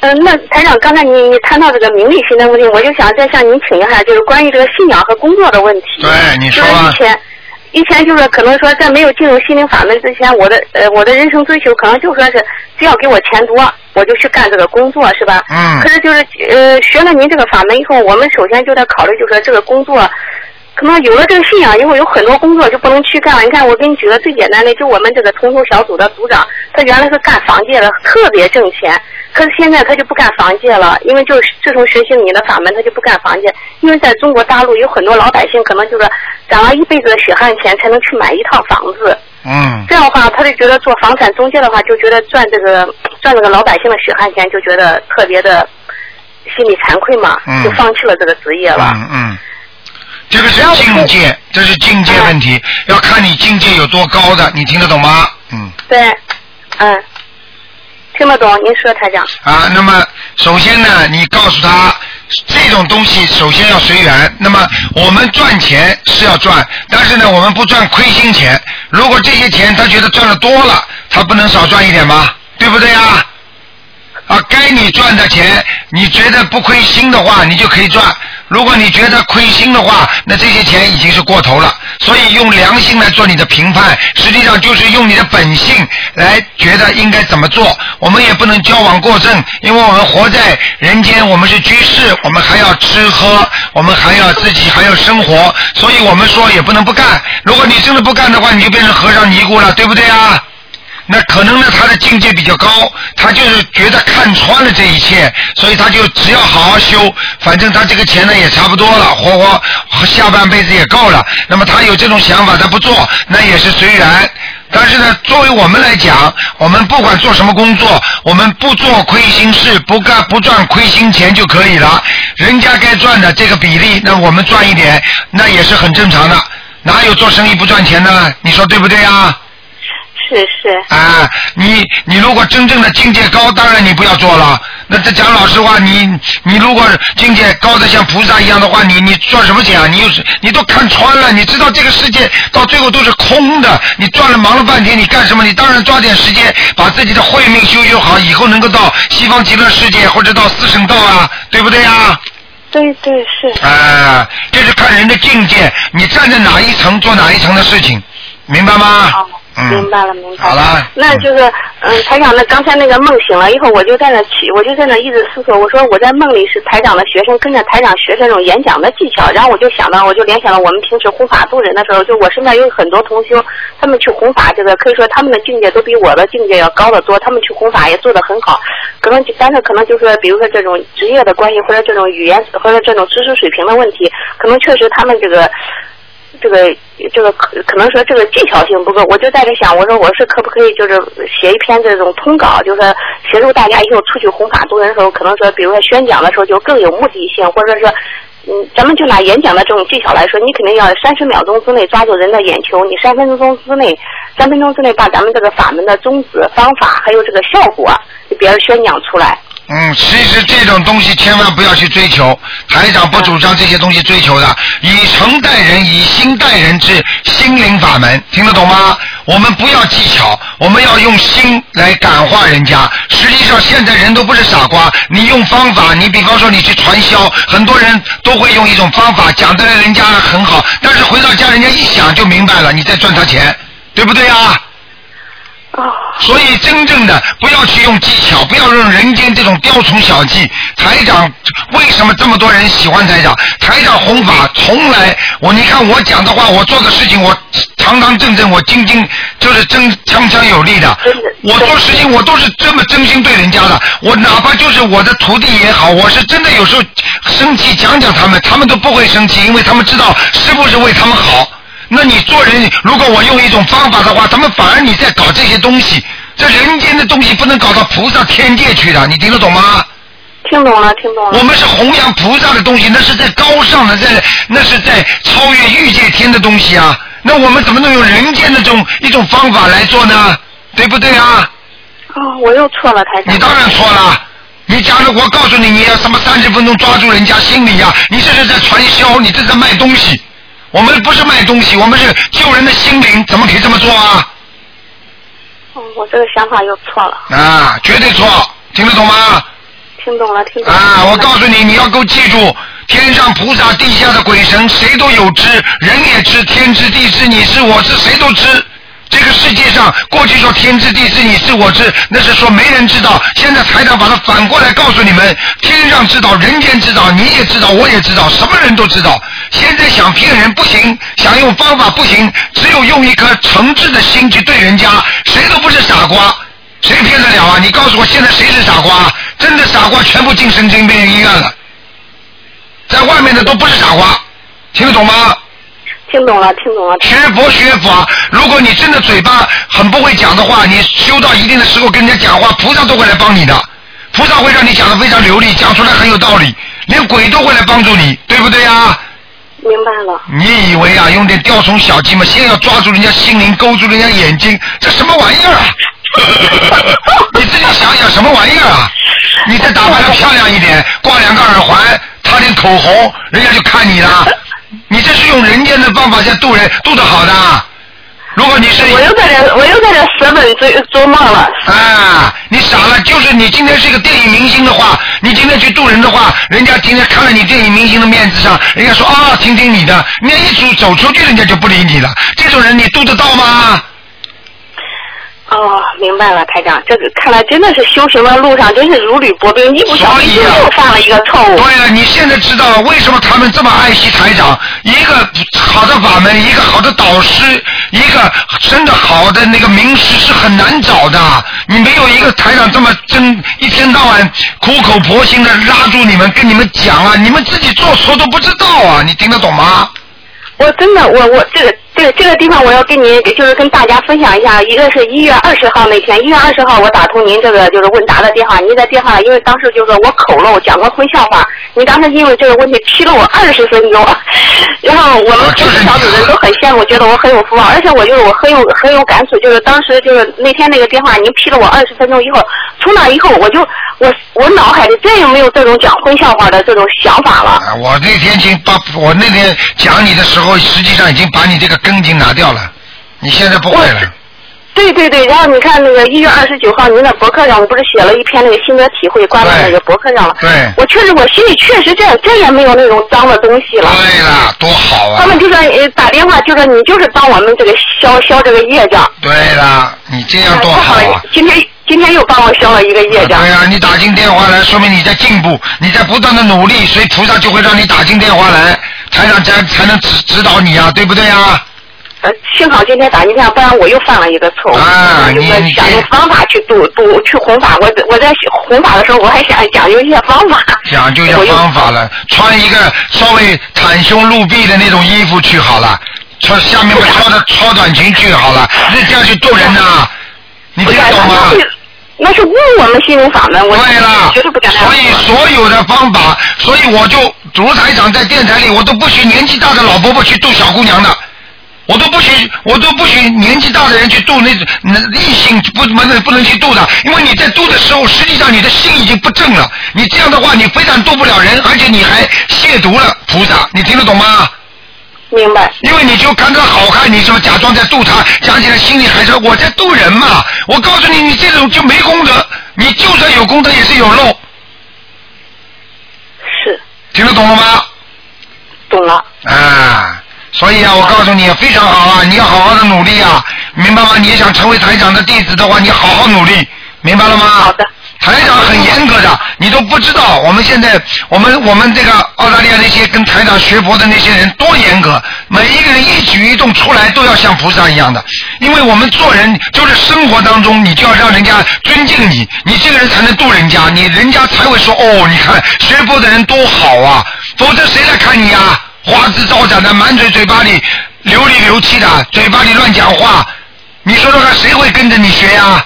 嗯、那台长，刚才你你谈到这个名利心的问题，我就想再向您请教一下，就是关于这个信仰和工作的问题。对，你说就是以。前，以前就是可能说在没有进入心灵法门之前，我的呃我的人生追求可能就说是只要给我钱多，我就去干这个工作，是吧？嗯可是就是呃学了您这个法门以后，我们首先就得考虑，就是说这个工作。可能有了这个信仰以后，有很多工作就不能去干了。你看，我给你举个最简单的，就我们这个同修小组的组长，他原来是干房界的，特别挣钱。可是现在他就不干房界了，因为就是自从学习你的法门，他就不干房界。因为在中国大陆有很多老百姓可能就是攒了一辈子的血汗钱才能去买一套房子，嗯这样的话他就觉得做房产中介的话，就觉得赚这个赚这个老百姓的血汗钱，就觉得特别的心里惭愧嘛，嗯就放弃了这个职业了。嗯嗯，这个是境界，这是境界问题，要看你境界有多高的，你听得懂吗？嗯。对，嗯，听得懂？您说，台长。啊，那么首先呢，你告诉他这种东西首先要随缘。那么我们赚钱是要赚，但是呢，我们不赚亏心钱。如果这些钱他觉得赚的多了，他不能少赚一点吗？对不对啊？啊，该你赚的钱，你觉得不亏心的话，你就可以赚。如果你觉得亏心的话，那这些钱已经是过头了。所以用良心来做你的评判，实际上就是用你的本性来觉得应该怎么做。我们也不能交往过正，因为我们活在人间，我们是居士，我们还要吃喝，我们还要自己还要生活，所以我们说也不能不干。如果你真的不干的话，你就变成和尚尼姑了，对不对啊？那可能呢，他的境界比较高，他就是觉得看穿了这一切，所以他就只要好好修，反正他这个钱呢也差不多了，活活下半辈子也够了。那么他有这种想法，他不做，那也是随缘。但是呢，作为我们来讲，我们不管做什么工作，我们不做亏心事，不干不赚亏心钱就可以了。人家该赚的这个比例，那我们赚一点，那也是很正常的。哪有做生意不赚钱的？你说对不对啊？是是。啊，你你如果真正的境界高，当然你不要做了。那这讲老实话，你你如果境界高的像菩萨一样的话，你你赚什么钱啊？你又是你都看穿了，你知道这个世界到最后都是空的。你赚了忙了半天，你干什么？你当然抓点时间把自己的慧命修修好，以后能够到西方极乐世界或者到四圣道啊，对不对啊？对对是。啊，这是看人的境界，你站在哪一层做哪一层的事情，明白吗？嗯。明白了，明白了。好了。那就是，嗯，台长，那刚才那个梦醒了以后，我就在那起，我就在那一直思索，我说我在梦里是台长的学生，跟着台长学这种演讲的技巧，然后我就想到，我就联想到我们平时弘法度人的时候，就我身边有很多同修，他们去弘法，这个可以说他们的境界都比我的境界要高得多，他们去弘法也做得很好，可能但是可能就是比如说这种职业的关系，或者这种语言或者这种知识水平的问题，可能确实他们这个。这个这个可可能说这个技巧性不够，我就在这想，我说我是可不可以就是写一篇这种通稿，就是协助大家以后出去弘法度人的时候，可能说比如说宣讲的时候就更有目的性，或者说。嗯，咱们就拿演讲的这种技巧来说，你肯定要三十秒钟之内抓住人的眼球，你三分钟之内，三分钟之内把咱们这个法门的宗旨、方法还有这个效果给别人宣讲出来。嗯，其实这种东西千万不要去追求，台长不主张这些东西追求的，以诚待人，以心待人之心灵法门，听得懂吗？我们不要技巧，我们要用心来感化人家。实际上，现在人都不是傻瓜，你用方法，你比方说你去传销，很多人都会用一种方法讲的人家很好，但是回到家人家一想就明白了，你在赚他钱，对不对啊？所以真正的不要去用技巧，不要用人间这种雕虫小技。台长为什么这么多人喜欢台长？台长弘法从来我你看我讲的话，我做的事情，我堂堂正正，我兢兢就是真锵锵有力的。我做事情我都是这么真心对人家的。我哪怕就是我的徒弟也好，我是真的有时候生气讲讲他们，他们都不会生气，因为他们知道师傅是为他们好。那你做人，如果我用一种方法的话，他们反而你在搞这些东西，这人间的东西不能搞到菩萨天界去的，你听得懂吗？听懂了，听懂了。我们是弘扬菩萨的东西，那是在高尚的，在那是在超越欲界天的东西啊。那我们怎么能用人间的这种一种方法来做呢？对不对啊？哦，我又错了，台长。你当然错了。你假如我告诉你，你要什么三十分钟抓住人家心理呀、你这是在传销，你这是在卖东西。我们不是卖东西，我们是救人的心灵，怎么可以这么做啊？哦，我这个想法又错了，啊，绝对错，听得懂吗？听懂了，听懂了。啊，我告诉你，你要给我记住，天上菩萨、地下的鬼神，谁都有知，人也知，天知地知，你知我知，谁都知。这个世界上，过去说天知地知，你知我知，那是说没人知道。现在台长把它反过来告诉你们，天上知道，人间知道，你也知道，我也知道，什么人都知道。现在想骗人不行，想用方法不行，只有用一颗诚挚的心去对人家，谁都不是傻瓜。谁骗得了啊？你告诉我，现在谁是傻瓜？真的傻瓜全部进神经病医院了，在外面的都不是傻瓜，听得懂吗？听懂了，听懂了。学佛学法，如果你真的嘴巴很不会讲的话，你修到一定的时候跟人家讲话，菩萨都会来帮你的，菩萨会让你讲的非常流利，讲出来很有道理，连鬼都会来帮助你，对不对啊？明白了。你以为啊，用点雕虫小技嘛，先要抓住人家心灵，勾住人家眼睛，这什么玩意儿啊？你自己想想什么玩意儿啊？你再打扮的漂亮一点，挂两个耳环，擦点口红，人家就看你了。你这是用人间的方法在渡人，渡得好的。如果你是我又在这，我又在这舍本追做梦了。啊，你傻了，就是你今天是一个电影明星的话，你今天去渡人的话，人家今天看了你电影明星的面子上，人家说啊，听听你的，你一走走出去，人家就不理你了。这种人你渡得到吗？哦，明白了，台长，这个看来真的是修行的路上真是如履薄冰，一不小心又犯了一个错误。对了，你现在知道了为什么他们这么爱惜台长？一个好的法门，一个好的导师，一个真的好的那个名师是很难找的。你没有一个台长这么真，一天到晚苦口婆心的拉住你们，跟你们讲啊，你们自己做错都不知道啊，你听得懂吗？我真的，我我这个这个这个地方我要跟您就是跟大家分享一下，一个是一月二十号那天，一月二十号我打通您这个就是问答的电话，您在电话因为当时就是我口漏讲个荤笑话，您当时因为这个问题批了我二十分钟，然后我们同事小组人都很羡慕，觉得我很有福报，而且我就是我很有很有感触，就是当时就是那天那个电话您批了我二十分钟以后，从那以后我就我我脑海里再也没有这种讲荤笑话的这种想法了。啊，我那天已经把我那天讲你的时候，实际上已经把你这个根已经拿掉了，你现在不会了。对对对，然后你看那个一月二十九号，您的博客上我不是写了一篇那个心得体会，挂在那个博客上了。对。我确实，我心里确实再再也没有那种脏的东西了。对了，多好啊！他们就说呃打电话就说你就是帮我们这个消消这个业障。对了，你这样多好啊！今天今天又帮我消了一个业障。对呀、你打进电话来，说明你在进步，你在不断的努力，所以菩萨就会让你打进电话来，才让才才能指指导你啊，对不对啊？呃，幸好今天打进电话，不然我又犯了一个错误。啊就是你你想用方法去度度去弘法，我我在弘法的时候，我还想讲究一些方法。讲究一些方法了，穿一个稍微袒胸露臂的那种衣服去好了，穿下面嘛穿的超短裙去好了，那这样去度人呐、你听得懂吗？那是误我们心灵法门，我对了，绝对不敢那所以所有的方法，所以我就卢台长在电台里，我都不许年纪大的老伯伯去度小姑娘的。我都不许，我都不许年纪大的人去度那那异性不不能不能去度的，因为你在度的时候，实际上你的心已经不正了。你这样的话，你非但度不了人，而且你还亵渎了菩萨。你听得懂吗？明白。因为你就看他好看，你是不是假装在度他？讲起来心里还是我在度人嘛。我告诉你，你这种就没功德，你就算有功德也是有漏。是。听得懂了吗？懂了。啊，所以啊，我告诉你，非常好啊，你要好好的努力啊，明白吗？你想成为台长的弟子的话，你好好努力，明白了吗？好的。台长很严格的，你都不知道。我们现在，我们我们这个澳大利亚那些跟台长学佛的那些人多严格，每一个人一举一动出来都要像菩萨一样的。因为我们做人就是生活当中，你就要让人家尊敬你，你这个人才能度人家，你人家才会说哦，你看学佛的人多好啊，否则谁来看你啊？花枝招展的，满嘴嘴巴里流里流气的，嘴巴里乱讲话，你说说看，谁会跟着你学呀、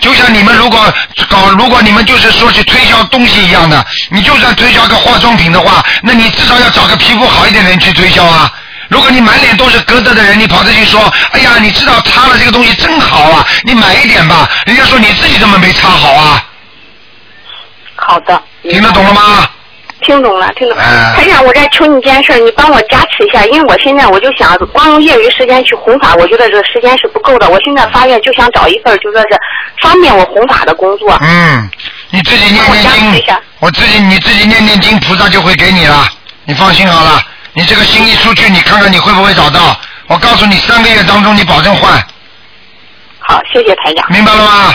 就像你们如果搞，如果你们就是说去推销东西一样的，你就算推销个化妆品的话，那你至少要找个皮肤好一点的人去推销啊。如果你满脸都是疙瘩的人，你跑着去说，哎呀，你知道擦了这个东西真好啊，你买一点吧。人家说你自己怎么没擦好啊？好的。听得懂了吗？听懂了，听懂了。哎台长，我再求你件事儿，你帮我加持一下，因为我现在我就想光用业余时间去弘法，我觉得这个时间是不够的。我现在发愿就想找一份就说是方便我弘法的工作。嗯，你自己念念经，我自己你自己念念经，菩萨就会给你了。你放心好了，你这个心一出去，你看看你会不会找到？我告诉你，三个月当中你保证换，好，谢谢台长。明白了吗？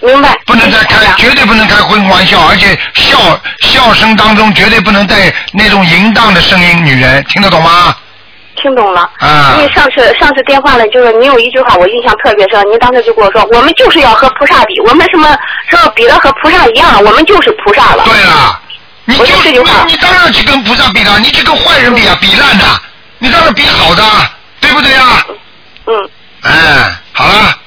明白。不能再开，绝对不能开荤玩笑，而且笑笑声当中绝对不能带那种淫荡的声音，女人听得懂吗？听懂了。啊因为上次上次电话呢，就是您有一句话我印象特别深，您当时就跟我说，我们就是要和菩萨比，我们什么时候比的和菩萨一样，我们就是菩萨了。对了，你就这句话你当然去跟菩萨比了，你去跟坏人比啊，比烂的，你当然比好的，对不对啊？嗯。哎，好了，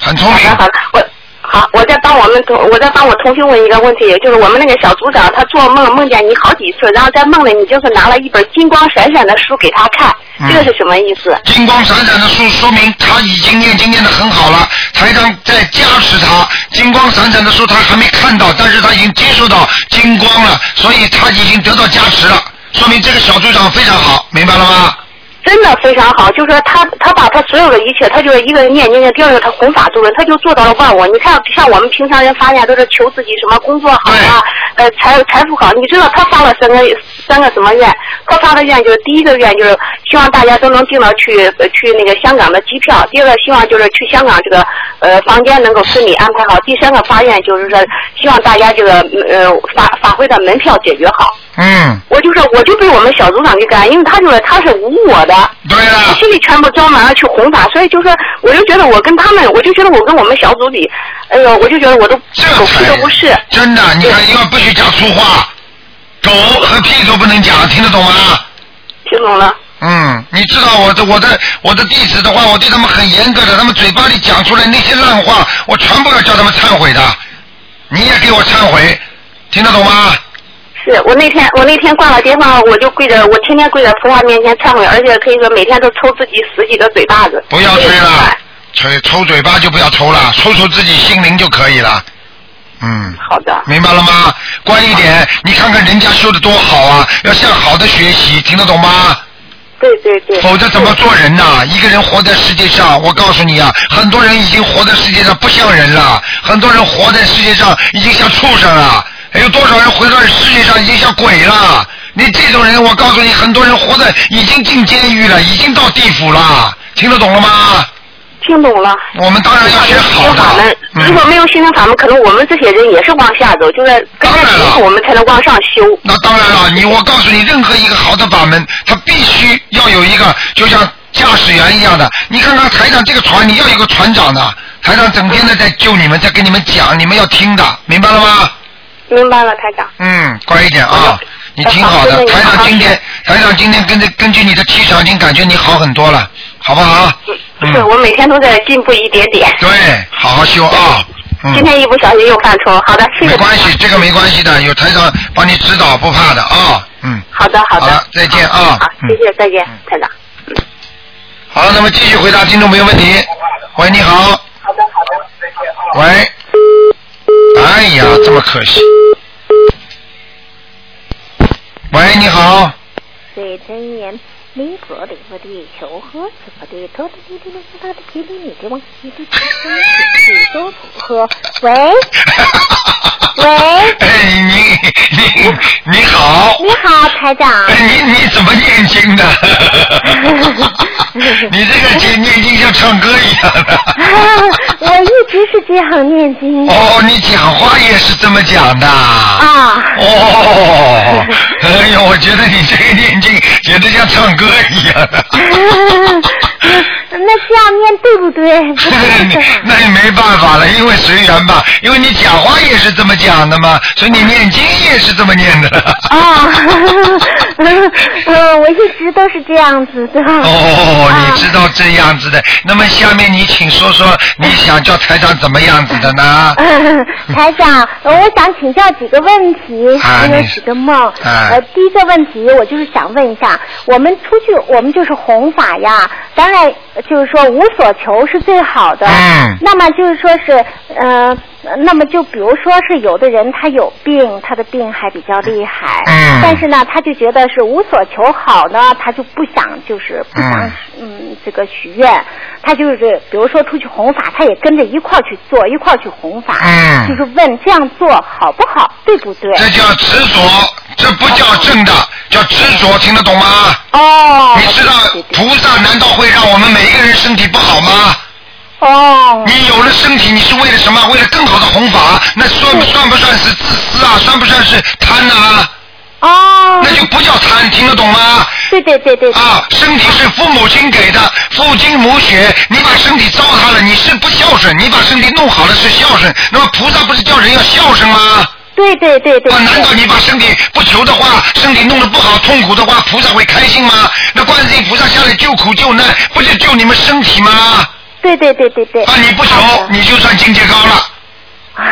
很聪明。好的，我好，我再帮我们同，我再帮我同学问一个问题，就是我们那个小组长，他做梦梦见你好几次，然后在梦里你就是拿了一本金光闪闪的书给他看，嗯这个是什么意思？金光闪闪的书，说明他已经念经念的很好了。台长在加持他，金光闪闪的书他还没看到，但是他已经接受到金光了，所以他已经得到加持了，说明这个小组长非常好，明白了吗？真的非常好，就是说他他把他所有的一切，他就是一个人念念，第二个他弘法度人，他就做到了万我。你看，像我们平常人发愿都是求自己什么工作好啊，呃财财富好。你知道他发了三个三个什么愿？他发的愿就是第一个愿就是希望大家都能订到去呃去那个香港的机票，第二个希望就是去香港这个呃房间能够顺利安排好，第三个发愿就是说希望大家这个呃法法会的门票解决好。嗯，我就说，我就被我们小组长给干，因为他就是他是无我的，对了，他心里全部装满了去弘法，所以就说，我就觉得我跟他们，我就觉得我跟我们小组比，哎呦，我就觉得我都狗屁都不是。真的，你看，要不许讲粗话，狗和屁都不能讲，听得懂吗？听懂了。嗯，你知道我的我的我的弟子的话，我对他们很严格的，他们嘴巴里讲出来那些烂话，我全部要叫他们忏悔的。你也给我忏悔，听得懂吗？是我那天我那天挂了电话，我就跪着，我天天跪在菩萨面前忏悔，而且可以说每天都抽自己十几个嘴巴子。不要吹了，吹抽嘴巴就不要抽了，抽抽自己心灵就可以了。嗯，好的。明白了吗？乖一点，你看看人家修的多好啊，要向好的学习，听得懂吗？对对对。否则怎么做人呐、一个人活在世界上，我告诉你啊，很多人已经活在世界上不像人了，很多人活在世界上已经像畜生了，还有多少人回到世界上已经像鬼了？你这种人，我告诉你，很多人活在已经进监狱了，已经到地府了，听得懂了吗？听懂了。我们当然要学好的。嗯如果没有心灵法门，可能我们这些人也是往下走，就是跟着师傅我们才能往上修。那当然了，你我告诉你，任何一个好的法门，它必须要有一个，就像驾驶员一样的。你看看台长这个船，你要有个船长的，台长整天的在救你们，在跟你们讲，你们要听的，明白了吗？明白了，台长。嗯，乖一点啊，你挺好的。台长今天，台长今天根据根据你的气场，已经感觉你好很多了，好不好？是我每天都在进步一点点。对，好好修啊。嗯今天一不小心又犯错，好的，谢谢。没关系，这个没关系的，有台长帮你指导，不怕的啊。嗯，好的，好的。好再见啊好，嗯谢谢，再见，台长。好，那么继续回答听众朋友问题。喂，你好。好的，好的。喂。哎呀，这么可惜。喂，你好。水真言，离婆的婆的求喝此婆的头的滴滴的是他的皮的你的往西的皮的你都不喝。喂喂，哎，你你你好。你好，台长。哎，你你怎么念经的？你这个念念经像唱歌一样的。我一直是这样念经的。哦，你讲话也是这么讲的。啊。哦，哎呦，我觉得你这个念经简直像唱歌一样的。那这样念对不对？那也没办法了，因为随缘吧，因为你讲话也是这么讲的嘛，所以你念经也是这么念的。啊，嗯，我一直都是这样子的。哦，啊你知道这样子的，那么下面你请说说你想叫台长怎么样子的呢？台长，呃我想请教几个问题，有几个梦。啊呃，第一个问题，我就是想问一下，我们出去，我们就是弘法呀，当然就是说无所求是最好的。嗯那么就是说是，呃，那么就比如说是有的人他有病，他的病还比较厉害，嗯但是呢，他就觉得是无所求好呢，他就不想就是不想嗯嗯这个许愿，他就是比如说出去弘法，他也跟着一块儿去做，一块儿去弘法，嗯就是问这样做好不好，对不对？这叫执着，这不叫正的，叫执着，听得懂吗？哦。你知道菩萨难道会让我们每一个人身体不好吗？哦。你有了身体，你是为了什么？为了更好的弘法，那算不算不算是自私啊？算不算是贪啊？哦。那就不叫贪，听得懂吗？对对对对。啊，身体是父母亲给的，父精母血，你把身体糟蹋了，你是不孝顺；你把身体弄好了是孝顺。那么菩萨不是叫人要孝顺吗？对对对对。啊，难道你把身体不求的话，身体弄得不好、痛苦的话，菩萨会开心吗？那观世音菩萨下来救苦救难，不就救你们身体吗？对对对对对。啊，你不求，你就算境界高了，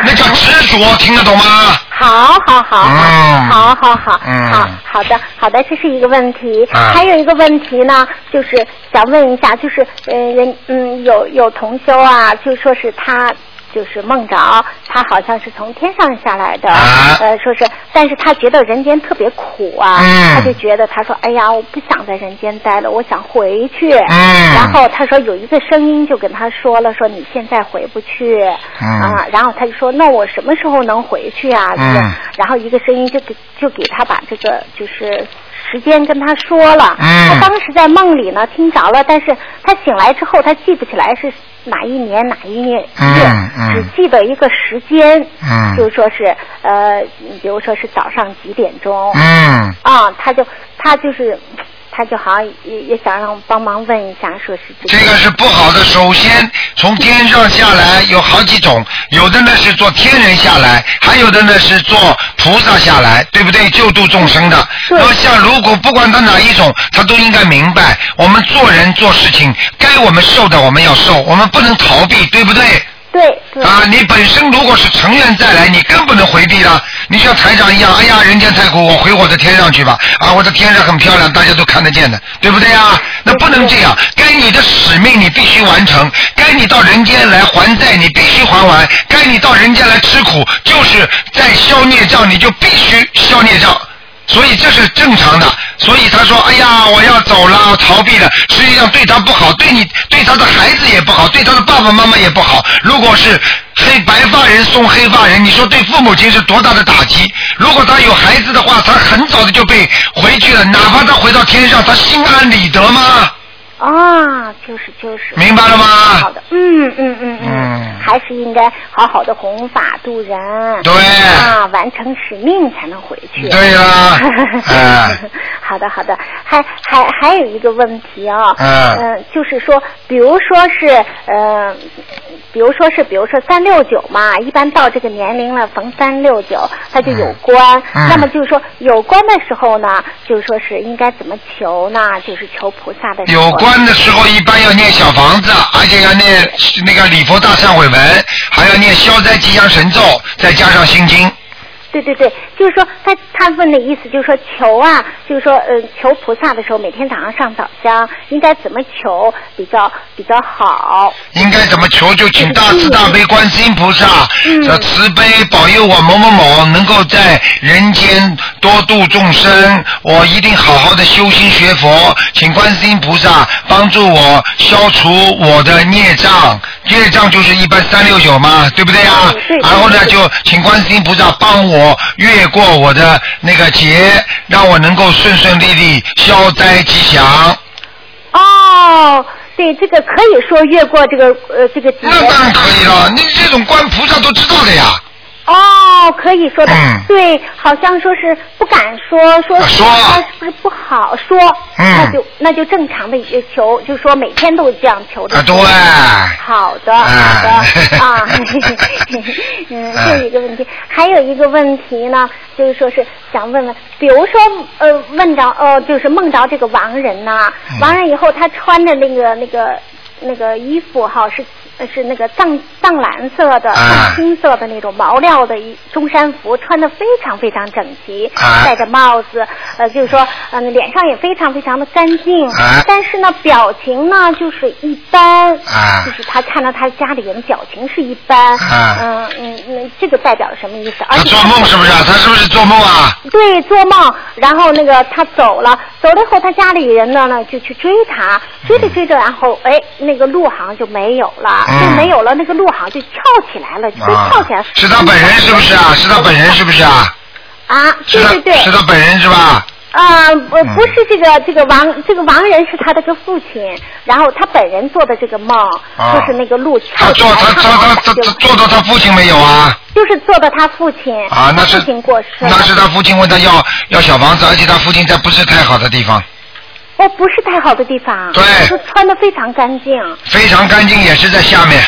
那叫执着，听得懂吗？好好好好，嗯好好好，嗯好好的好的，这是一个问题。啊还有一个问题呢，就是想问一下，就是呃人嗯有有同修啊，就说是他。就是梦着他好像是从天上下来的，呃，说是，但是他觉得人间特别苦啊，嗯他就觉得他说，哎呀，我不想在人间待了，我想回去。嗯然后他说有一个声音就跟他说了，说你现在回不去。嗯啊，然后他就说，那我什么时候能回去啊？嗯然后一个声音就给就给他把这个就是时间跟他说了。嗯他当时在梦里呢听着了，但是他醒来之后他记不起来是哪一年哪一月，嗯嗯只记得一个时间。嗯就是说是呃，比如说是早上几点钟。嗯啊，他就他就是。他就好像也也想让我帮忙问一下，说是这这个是不好的。首先，从天上下来有好几种，有的呢是做天人下来，还有的呢是做菩萨下来，对不对？救度众生的。那么像如果不管他哪一种，他都应该明白，我们做人做事情，该我们受的我们要受，我们不能逃避，对不对？对对。啊，你本身如果是成愿再来，你更不能回避了。你像台长一样，哎呀，人间太苦，我回我的天上去吧。啊，我的天上很漂亮，大家都看得见的，对不对啊？那不能这样，该你的使命你必须完成，该你到人间来还债你必须还完，该你到人间来吃苦，就是在消孽障，你就必须消孽障。所以这是正常的，所以他说：“哎呀，我要走了，逃避了。”实际上对他不好，对你、对他的孩子也不好，对他的爸爸妈妈也不好。如果是黑白发人送黑发人，你说对父母亲是多大的打击？如果他有孩子的话，他很早的就被回去了，哪怕他回到天上，他心安理得吗？啊，就是就是。明白了吗？好的，嗯嗯嗯嗯，还是应该好好的弘法度人。对。啊，完成使命才能回去。对啦 哎。好的好的，还还还有一个问题啊，嗯。呃就是说，比如说是呃，比如说是比如说三六九嘛，一般到这个年龄了，逢三六九，它就有关。嗯。那么就是说有关的时候呢，就是说是应该怎么求呢？就是求菩萨的有关的时候一般要念小房子，而且要念那个礼佛大忏悔文，还要念消灾吉祥神咒，再加上心经。对对对，就是说他他问的意思就是说求啊，就是说呃求菩萨的时候，每天早上上早香，应该怎么求比较比较好？应该怎么求就请大慈大悲观世音菩萨，嗯慈悲保佑我某某某能够在人间多度众生，我一定好好的修心学佛，请观世音菩萨帮助我消除我的孽障，孽障就是一般三六九嘛，对不对啊？然后呢，就请观世音菩萨帮我越过我的那个劫，让我能够顺顺利利消灾吉祥。哦，对，这个可以说越过这个呃这个节。那当然可以了，你这种观菩萨都知道的呀。哦，可可以说的。嗯对，好像说是不敢说，说啊说他是不是不好说？嗯那就那就正常的也求，就说每天都这样求的。啊，对，好的，好的 啊，嗯，这一个问题，还有一个问题呢，就是说是想问问，比如说呃，问着呃，就是梦着这个亡人呐、嗯亡人以后他穿的那个那个那个衣服哈是。是那个藏藏蓝色的、啊。藏青色的那种毛料的一中山服，穿的非常非常整齐，啊。戴着帽子，呃，就是说，嗯、脸上也非常非常的干净，啊。但是呢，表情呢就是一般，啊。就是他看到他家里人表情是一般，啊。嗯嗯嗯，这个代表什么意思？而且他做梦是不是啊？他是不是做梦啊？对，做梦，然后那个他走了，走了以后，他家里人呢呢就去追他，追着追着，然后哎，那个路好像就没有了，嗯就没有了，那个路好像就翘起来了，就翘起来。是他本人是不是啊？是他本人是不是啊？啊，对对对，是他本人是吧？啊，不嗯不是这个这个王这个王人是他的个父亲，然后他本人做的这个梦，啊就是那个路他翘起来，做他他他他他做到他父亲没有啊？就是做到他父亲，啊，那是父亲过世了，那是他父亲问他要要小房子，而且他父亲在不是太好的地方，哦，不是太好的地方，对就穿的非常干净，非常干净，也是在下面。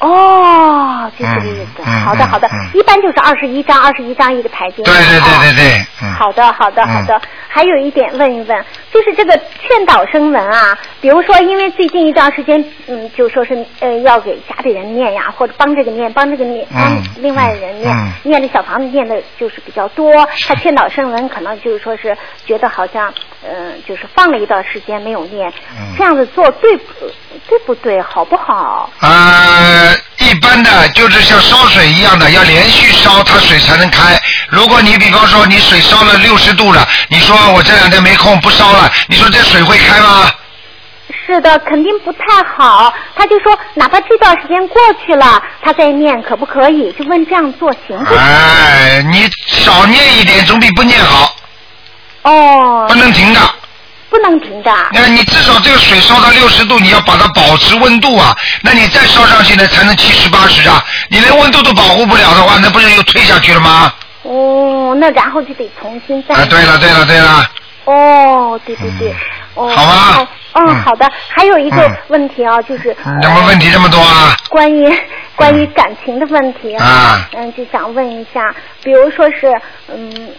哦，就这个好的，好的，嗯一般就是二十一张，二十一张一个台阶。对对对哦对对，嗯。好的，好的，嗯好的。还有一点问一问，就是这个劝导声文啊，比如说，因为最近一段时间，嗯，就说是呃要给家里人念呀，或者帮这个念，帮这个念，帮嗯另外人念，嗯念的小房子念的就是比较多。他劝导声文可能就是说是觉得好像，嗯、就是放了一段时间没有念，嗯这样子做对不对不对，好不好？呃，一般的就是像烧水一样的，要连续烧，它水才能开。如果你比方说你水烧了六十度了，你说我这两天没空不烧了，你说这水会开吗？是的，肯定不太好。他就说，哪怕这段时间过去了，他再念可不可以？就问这样做行不行？哎，你少念一点总比不念好，哦，不能停的。不能停的。那你至少这个水烧到六十度，你要把它保持温度啊。那你再烧上去呢，才能七十八十啊。你连温度都保护不了的话，那不是又退下去了吗？哦，那然后就得重新再。啊，对了对了对了，哦，对对对。哦。好吗哦嗯，嗯好的。还有一个嗯问题啊，就是。怎么问题这么多啊？关于关于感情的问题啊嗯，就想问一下，比如说是嗯。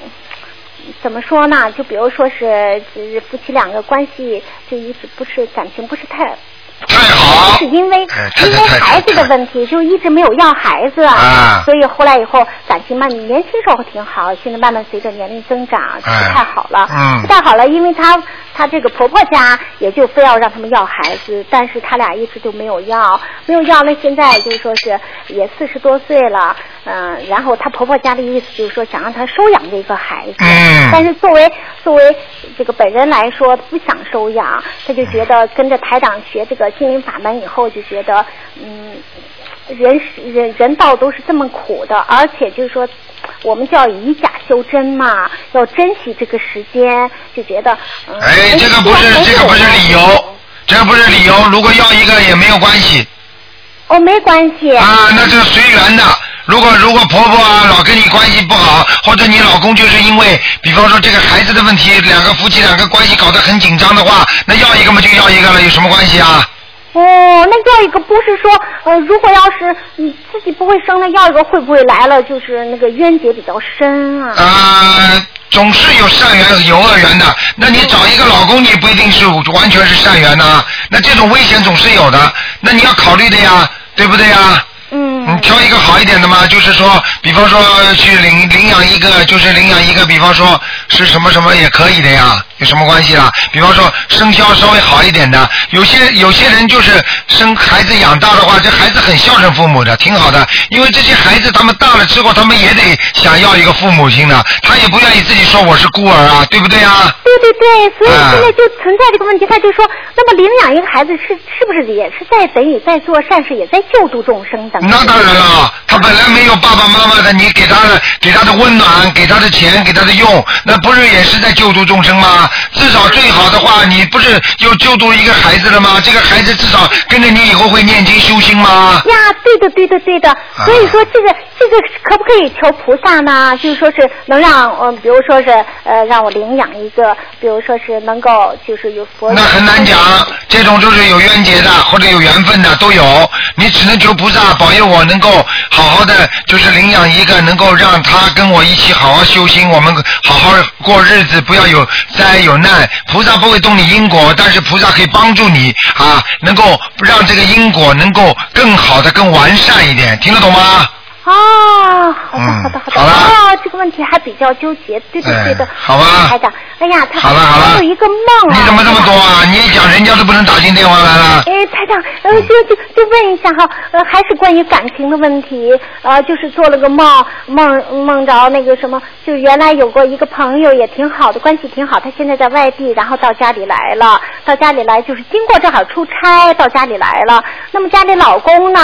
怎么说呢？就比如说是，就是夫妻两个关系就一直不是感情不是太太好。是因为因为孩子的问题，就一直没有要孩子，啊。所以后来以后感情慢，年轻时候挺好，现在慢慢随着年龄增长就不太好了，嗯。不太好了，因为她她这个婆婆家也就非要让他们要孩子，但是他俩一直就没有要，没有要，那现在就是说是也四十多岁了，嗯、然后她婆婆家的意思就是说想让她收养这个孩子，嗯。但是作为作为这个本人来说不想收养，他就觉得跟着台长学这个心灵法门以后，就觉得嗯，人是人人道都是这么苦的，而且就是说。我们叫以假修真嘛，要珍惜这个时间，就觉得，嗯，哎，这个不是这个不是理由，这个不是理由。如果要一个也没有关系哦，没关系，啊，那这个随缘的。如果如果婆婆啊老跟你关系不好，或者你老公就是因为，比方说这个孩子的问题，两个夫妻两个关系搞得很紧张的话，那要一个嘛就要一个了，有什么关系啊？哦，那要一个不是说，呃，如果要是你自己不会生，那要一个会不会来了，就是那个冤结比较深啊？呃，总是有善缘有恶缘的。那你找一个老公，你不一定是完全是善缘呐、那这种危险总是有的，那你要考虑的呀，对不对呀？嗯。你挑一个好一点的嘛，就是说，比方说去领领养一个，就是领养一个，比方说是什么什么也可以的呀，有什么关系啦？比方说生肖稍微好一点的，有些有些人就是生孩子养大的话，这孩子很孝顺父母的，挺好的。因为这些孩子他们大了之后，他们也得想要一个父母亲的，他也不愿意自己说我是孤儿啊，对不对啊？对对对，所以啊现在就存在这个问题，他就说，那么领养一个孩子是是不是也是在等于在做善事，也在救助众生的？那当然了，他本来没有爸爸妈妈的，你给他的给他的温暖，给他的钱，给他的用，那不是也是在救助众生吗？至少最好的话，你不是又救度一个孩子了吗？这个孩子至少跟着你以后会念经修心吗？呀，对的，对的，对的。啊所以说，这个这个可不可以求菩萨呢？就是说是能让呃，比如说是呃，让我领养一个，比如说是能够就是有佛。那很难讲，这种就是有冤结的或者有缘分的都有，你只能求菩萨保佑我能够好好的，就是领养一个能够让他跟我一起好好修心，我们好好过日子，不要有灾有难。菩萨不会动你因果，但是菩萨可以帮助你啊，能够让这个因果能够更好的、更完善一点，听得懂吗？哦，好的，嗯好的，好的。这个问题还比较纠结，对的，哎对的。好吧台长，哎呀，他好了好了还有一个梦啊。你怎么这么多啊？你一讲人家都不能打进电话来了。哎，台长，呃，就就就问一下哈，呃，还是关于感情的问题，呃，就是做了个梦，梦梦着那个什么，就原来有过一个朋友也挺好的，关系挺好，他现在在外地，然后到家里来了，到家里来就是经过正好出差到家里来了，那么家里老公呢，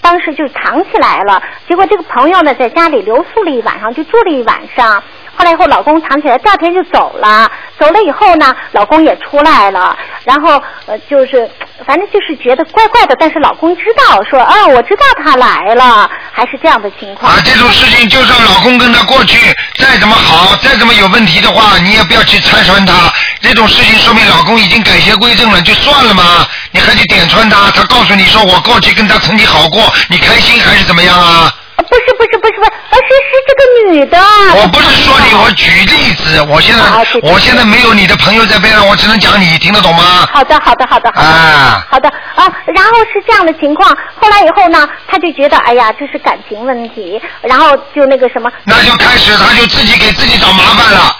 当时就藏起来了，结果这个朋友呢在家里留宿了一晚上，就住了一晚上。后来以后，老公藏起来，第二天就走了。走了以后呢，老公也出来了，然后呃，就是反正就是觉得怪怪的，但是老公知道说，啊，我知道他来了，还是这样的情况。啊，这种事情就算老公跟他过去再怎么好，再怎么有问题的话，你也不要去拆穿他。这种事情说明老公已经改邪归正了，就算了嘛，你还去点穿他，他告诉你说我过去跟他曾经好过，你开心还是怎么样啊？不是不是不是不是，而是是这个女的。我不是说你，我举例子，我现在我现在没有你的朋友在边上，我只能讲你，听得懂吗？好的，好的，好的，好的，啊好的啊。然后是这样的情况，后来以后呢，他就觉得，哎呀，这是感情问题，然后就那个什么，那就开始他就自己给自己找麻烦了。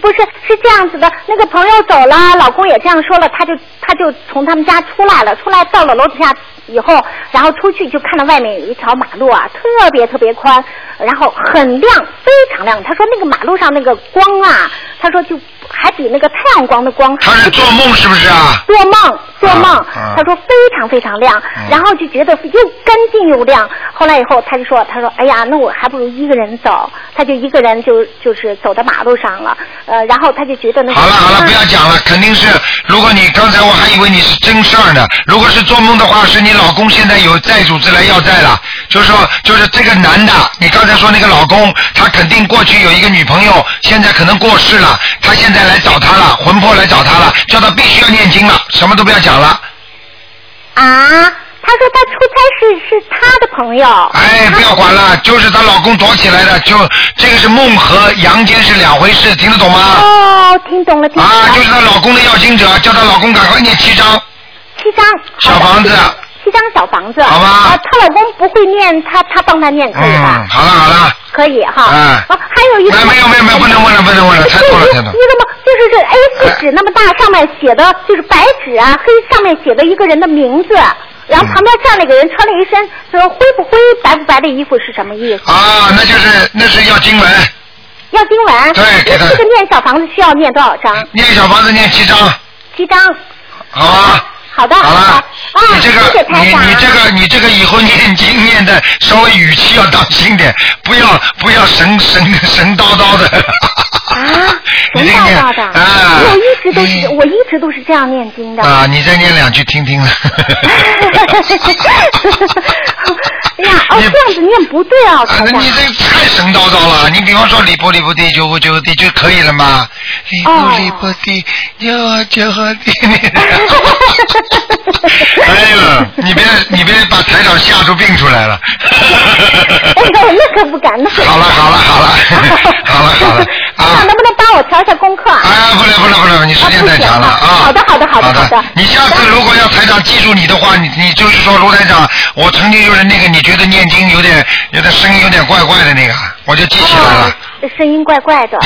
不是，是这样子的，那个朋友走了，老公也这样说了，他就他就从他们家出来了，出来到了楼底下以后，然后出去就看到外面有一条马路啊，特别特别宽，然后很亮，非常亮。他说那个马路上那个光啊，他说就还比那个太阳光的光。他是做梦是不是啊？做梦，做梦，啊他说非常非常亮，然后就觉得又干净又亮。后来以后，他就说，他说，哎呀，那我还不如一个人走。他就一个人就就是走到马路上了，呃，然后他就觉得那个。好了好了，不要讲了，肯定是。如果你刚才我还以为你是真事儿呢，如果是做梦的话，是你老公现在有债主之来要债了，就是说，就是这个男的，你刚才说那个老公，他肯定过去有一个女朋友，现在可能过世了，他现在来找他了，魂魄来找他了，叫他必须要念经了，什么都不要讲了。啊。他说他出差是是他的朋友。哎，不要管了，就是她老公躲起来的，就这个是梦和阳间是两回事，听得懂吗？哦，听懂了，听懂了。啊，就是她老公的要经者，叫她老公赶快念七章。七张。小房子。七张小房子。好吧啊，她老公不会念，她她帮他念可以吧？嗯，好了好了。可以哈。嗯啊，还有一个。没有没有没有，不能问了不能问了，太多了太多了。一个梦就是这 A 4纸那么大，上面写的就是白纸啊，黑上面写的一个人的名字，然后旁边站了一个人，穿了一身说灰不灰、白不白的衣服是什么意思？啊，那就是那是要经文，要经文。对给他这个念小房子需要念多少张？念小房子念七章，七张。好吧？好的，好了的。啊，你这谢谢个你。你这个你这个以后念经念的稍微语气要当心点，不要不要神神神叨叨的。啊，你神这个叨叨的。啊我一直都是，我一直都是这样念经的。啊，你再念两句听听了。哎 呀，哦，这样子念不对啊，啊，台长。那你这太神叨叨了！你比方说里波里波地九五九地就可以了嘛。哎呀，你别你别把台长吓出病出来了。哎呦，那可不敢，那可不敢。好了好了好了 好了好了台长能不能帮我调一下功课？啊，不能不能不能，你时间太长了啊。好的好的好的好的。你下次如果要台长记住你的话，你你就是说卢台长，我曾经就是那个你觉得念经有点有点声音有点怪怪的那个，我就记起来了。哦声音怪怪的。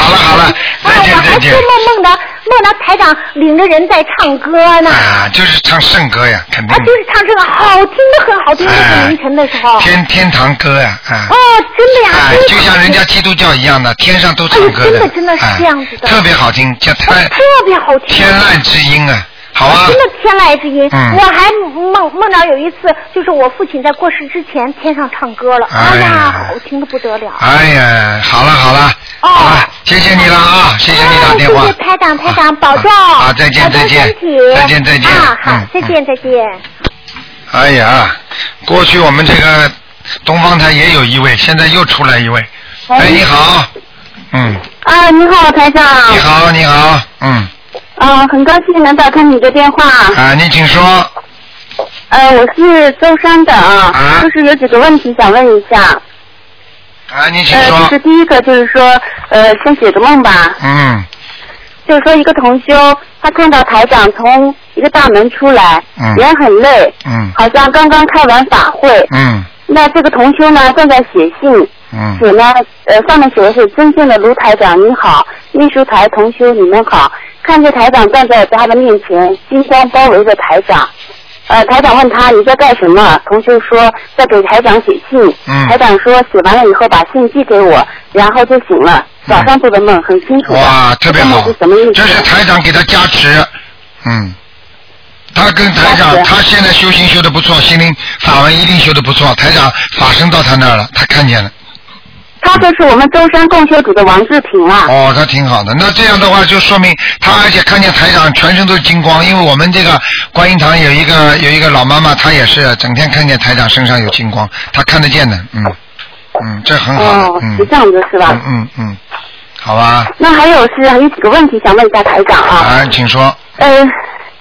好 了好了，再见再见啊，我还做。梦梦的，梦到台长领着人在唱歌呢。啊，就是唱圣歌呀，肯定。啊，就是唱这个好听的很，好听的很，凌晨的时候。天天堂歌呀，啊。哦，真的呀。哎，就像基督教一样的，天上都唱歌的。真的真的是这样子的。特别好听，叫天特别好听。天籁之音啊。好啊！真的天籁之音，我还梦梦到有一次，就是我父亲在过世之前，天上唱歌了，哎呀，好听的不得了。哎呀，好了好了，好了，谢谢你了啊，谢谢你打电话。谢谢台长，台长保重。好，再见再见。再见再见。啊，好，再见再见。哎呀，过去我们这个东方台也有一位，现在又出来一位。哎，你好。嗯。啊，你好，台长。你好，你好，嗯。啊，很高兴能打通你的电话。啊，你请说。呃，我是舟山的啊，就是有几个问题想问一下。啊，你请说。呃，就是第一个就是说，呃，先写个梦吧。嗯。就是说，一个同修，他看到台长从一个大门出来，人很累，嗯，好像刚刚开完法会，嗯。那这个同修呢，正在写信，嗯，写呢，呃，上面写的是“尊敬的卢台长，你好，秘书台同修你们好”。看着台长站在他的面前，金光包围着台长。呃，台长问他你在干什么？同学说在给台长写信。嗯。台长说写完了以后把信寄给我，然后就醒了。早上做的梦很清楚。哇，特别好。是什么意思？这是台长给他加持。嗯。他跟台长，他现在修行修的不错，心灵法文一定修的不错。台长法身到他那儿了，他看见了。他就是我们舟山共修组的王志平啊。哦，他挺好的。那这样的话，就说明他而且看见台长全身都是金光，因为我们这个观音堂有一个有一个老妈妈，她也是整天看见台长身上有金光，她看得见的，嗯嗯，这很好。哦，是这样子是吧？嗯嗯嗯，好吧。那还有是还有几个问题想问一下台长啊。啊，请说。呃，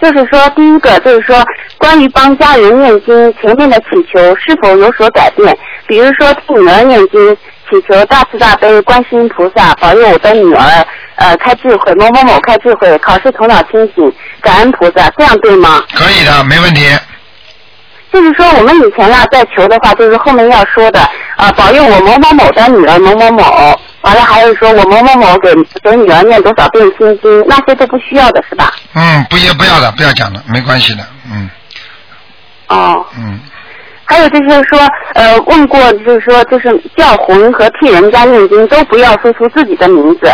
就是说第一个就是说关于帮家人念经前面的祈求是否有所改变？比如说替女儿念经。祈求大慈大悲观世音菩萨保佑我的女儿，呃，开智慧，某某某开智慧，考试头脑清醒，感恩菩萨，这样对吗？可以的，没问题。就是说，我们以前啊，在求的话，就是后面要说的啊，保佑我某某某的女儿某某某，完了还有说我某某某给给女儿念多少遍心经，那些都不需要的是吧？嗯，不要不要的，不要讲了，没关系的，嗯。哦。嗯。还有就是说，呃，问过就是说，就是叫魂和替人家念经都不要说出自己的名字，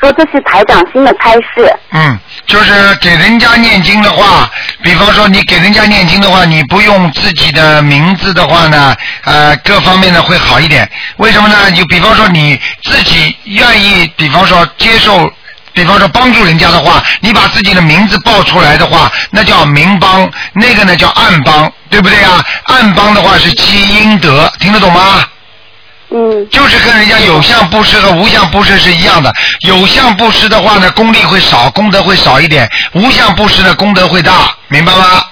说这是台长新的差事。嗯，就是给人家念经的话，比方说你给人家念经的话，你不用自己的名字的话呢，呃，各方面呢会好一点。为什么呢？就比方说你自己愿意，比方说接受。比方说帮助人家的话，你把自己的名字报出来的话，那叫明帮，那个呢叫暗帮，对不对啊？暗帮的话是积阴德，听得懂吗？嗯。就是跟人家有相布施和无相布施是一样的，有相布施的话呢，功力会少，功德会少一点；无相布施的功德会大，明白吗？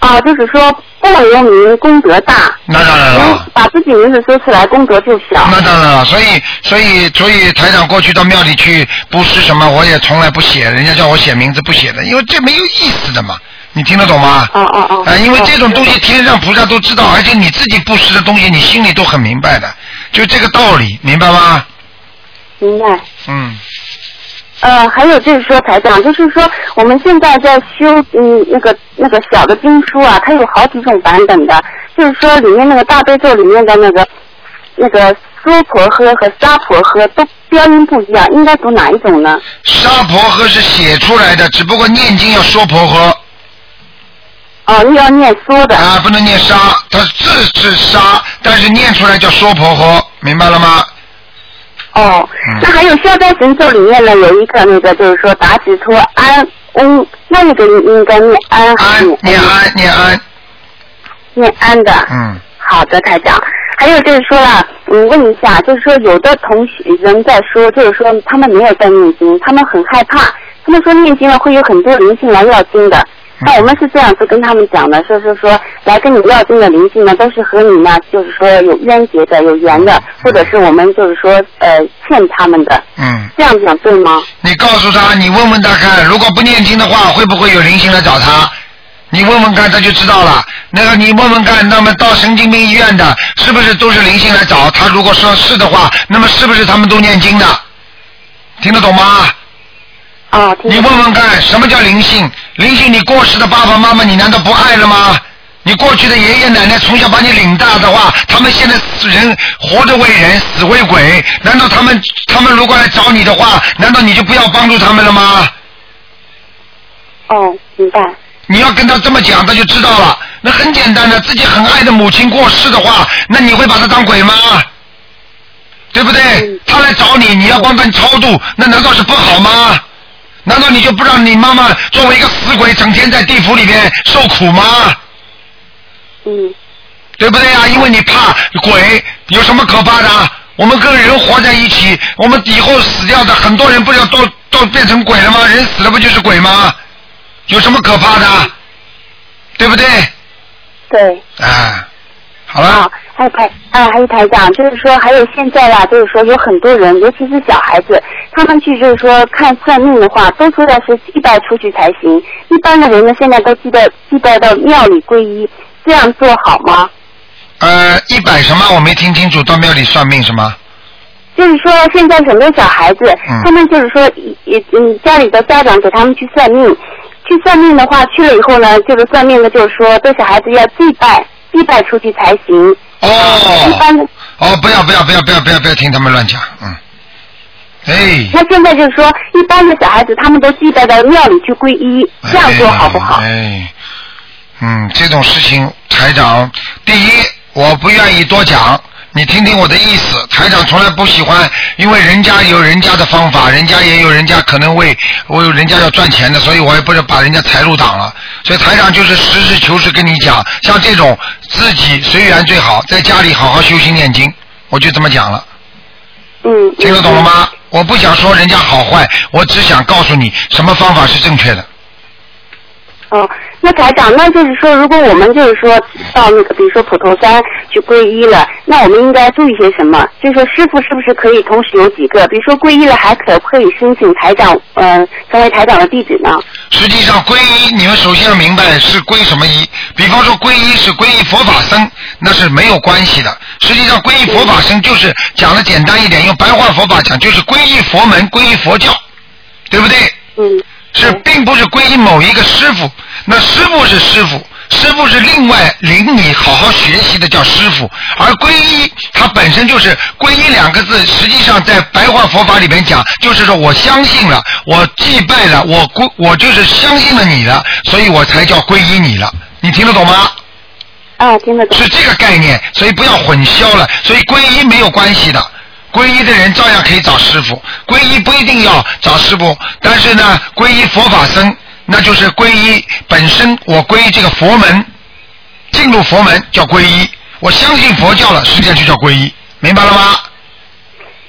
啊，就是说不留名功德大，那当然了，把自己名字说出来功德就小。那当然了，所以所以所以台长过去到庙里去布施什么，我也从来不写，人家叫我写名字不写的，因为这没有意思的嘛，你听得懂吗？哦哦哦。啊，因为这种东西天上菩萨都知道，而且你自己布施的东西，你心里都很明白的，就这个道理，明白吗？明白。嗯。呃，还有就是说，台长，就是说，我们现在在修嗯那个那个小的经书啊，它有好几种版本的，就是说里面那个大悲咒里面的那个那个娑婆诃和沙婆诃都标音不一样，应该读哪一种呢？沙婆诃是写出来的，只不过念经要说婆诃。哦，又要念说的。啊，不能念沙，它字是沙，但是念出来叫说婆诃，明白了吗？哦，那还有消灾神咒里面呢，有一个那个就是说打指托安翁，那个应该念安还是念安？念安，念安的。嗯。好的，台长。还有就是说了，嗯，问一下，就是说有的同学人在说，就是说他们没有在念经，他们很害怕，他们说念经了会有很多灵性来要经的。那我们是这样子跟他们讲的，说是说来跟你要经的灵性呢，都是和你呢，就是说有冤结的、有缘的，或者是我们就是说呃欠他们的。嗯。这样讲对吗？你告诉他，你问问他看，如果不念经的话，会不会有灵性来找他？你问问看，他就知道了。那个你问问看，那么到神经病医院的，是不是都是灵性来找他？如果说是的话，那么是不是他们都念经的？听得懂吗？你问问看，什么叫灵性？灵性，你过世的爸爸妈妈，你难道不爱了吗？你过去的爷爷奶奶从小把你领大的话，他们现在死人活着为人，死为鬼，难道他们他们如果来找你的话，难道你就不要帮助他们了吗？哦，明白。你要跟他这么讲，他就知道了。那很简单的，自己很爱的母亲过世的话，那你会把他当鬼吗？对不对？他来找你，你要帮他超度，那难道是不好吗？难道你就不让你妈妈作为一个死鬼，整天在地府里面受苦吗？嗯。对不对呀？因为你怕鬼，有什么可怕的？我们跟人活在一起，我们以后死掉的很多人，不是都都变成鬼了吗？人死了不就是鬼吗？有什么可怕的？对不对？对。啊，好了。啊，还有台啊，还有台长，就是说，还有现在啦，就是说有很多人，尤其是小孩子，他们去就是说看算命的话，都说要是祭拜出去才行。一般的人呢，现在都祭拜祭拜到庙里皈依，这样做好吗？呃，一百什么？我没听清楚，到庙里算命是吗？就是说，现在很多小孩子，嗯他们就是说，也嗯，家里的家长给他们去算命，去算命的话，去了以后呢，这个算命的就是说，这小孩子要祭拜，祭拜出去才行。哦。一般的，哦，不要不要不要不要不要不要听他们乱讲，嗯。哎。那现在就是说，一般的小孩子他们都祭拜到庙里去皈依，这样做好不好？哎，嗯，这种事情，台长，第一，我不愿意多讲，你听听我的意思。台长从来不喜欢，因为人家有人家的方法，人家也有人家可能为为人家要赚钱的，所以我也不是把人家财路挡了。所以台长就是实事求是跟你讲，像这种自己随缘最好，在家里好好修心念经，我就这么讲了。嗯。听得懂了吗？我不想说人家好坏，我只想告诉你什么方法是正确的。哦，那台长，那就是说，如果我们就是说到那个，比如说普陀山去皈依了，那我们应该注意些什么？就是说，师傅是不是可以同时有几个？比如说皈依了，还可不可以申请台长，呃，成为台长的弟子呢？实际上皈依，你们首先要明白是皈什么依。比方说皈依是皈依佛法僧，那是没有关系的。实际上皈依佛法僧就是讲的简单一点，用白话佛法讲就是皈依佛门，皈依佛教，对不对？嗯。是，并不是皈依某一个师傅，那师傅是师傅，师傅是另外领你好好学习的叫师傅，而皈依它本身就是皈依两个字，实际上在白话佛法里面讲，就是说我相信了，我祭拜了，我皈我就是相信了你了，所以我才叫皈依你了，你听得懂吗？啊，听得懂。是这个概念，所以不要混淆了，所以皈依没有关系的。皈依的人照样可以找师傅，皈依不一定要找师傅，但是呢，皈依佛法僧，那就是皈依本身，我皈依这个佛门，进入佛门叫皈依，我相信佛教了，实际上就叫皈依，明白了吗？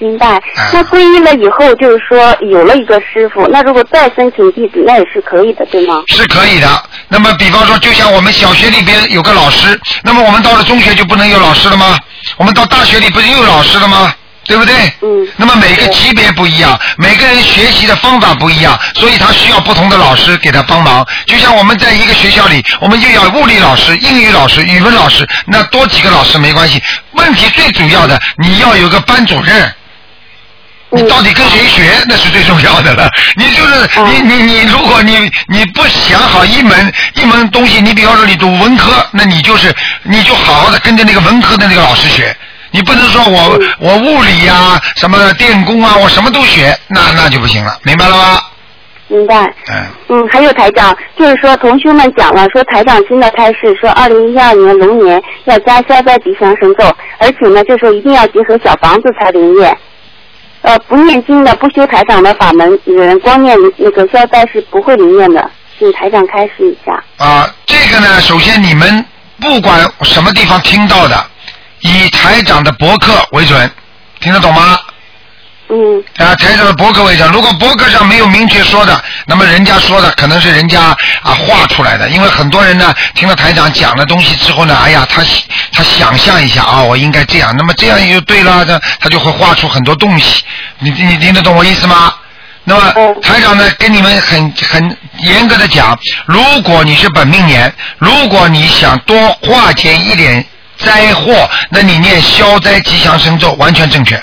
明白。那皈依了以后，就是说有了一个师傅，那如果再申请弟子，那也是可以的，对吗？是可以的。那么，比方说，就像我们小学里边有个老师，那么我们到了中学就不能有老师了吗？我们到大学里不是又有老师了吗？对不对？嗯。那么每个级别不一样，每个人学习的方法不一样，所以他需要不同的老师给他帮忙。就像我们在一个学校里，我们就要物理老师、英语老师、语文老师，那多几个老师没关系。问题最主要的，你要有个班主任。你到底跟谁学，那是最重要的了。你就是你你你，如果你你不想好一门一门东西，你比方说你读文科，那你就是你就好好的跟着那个文科的那个老师学。你不能说我我物理呀、什么电工啊，我什么都学，那那就不行了，明白了吗？明白。嗯。嗯，还有台长，就是说同学们讲了，说台长新的开示，说二零一二年龙年要加消灾吉祥神咒，而且呢，就说一定要结合小房子才灵验。呃，不念经的、不修台长的法门人，光念那个消灾是不会灵验的，请台长开示一下。啊，这个呢，首先你们不管什么地方听到的，以台长的博客为准，听得懂吗？嗯。啊，台长的博客为准。如果博客上没有明确说的，那么人家说的可能是人家啊画出来的。因为很多人呢，听了台长讲的东西之后呢，哎呀，他他想象一下啊，我应该这样，那么这样也就对了，他他就会画出很多东西。你你听得懂我意思吗？那么台长呢，跟你们很很严格的讲，如果你是本命年，如果你想多化解一点灾祸，那你念消灾吉祥神咒完全正确。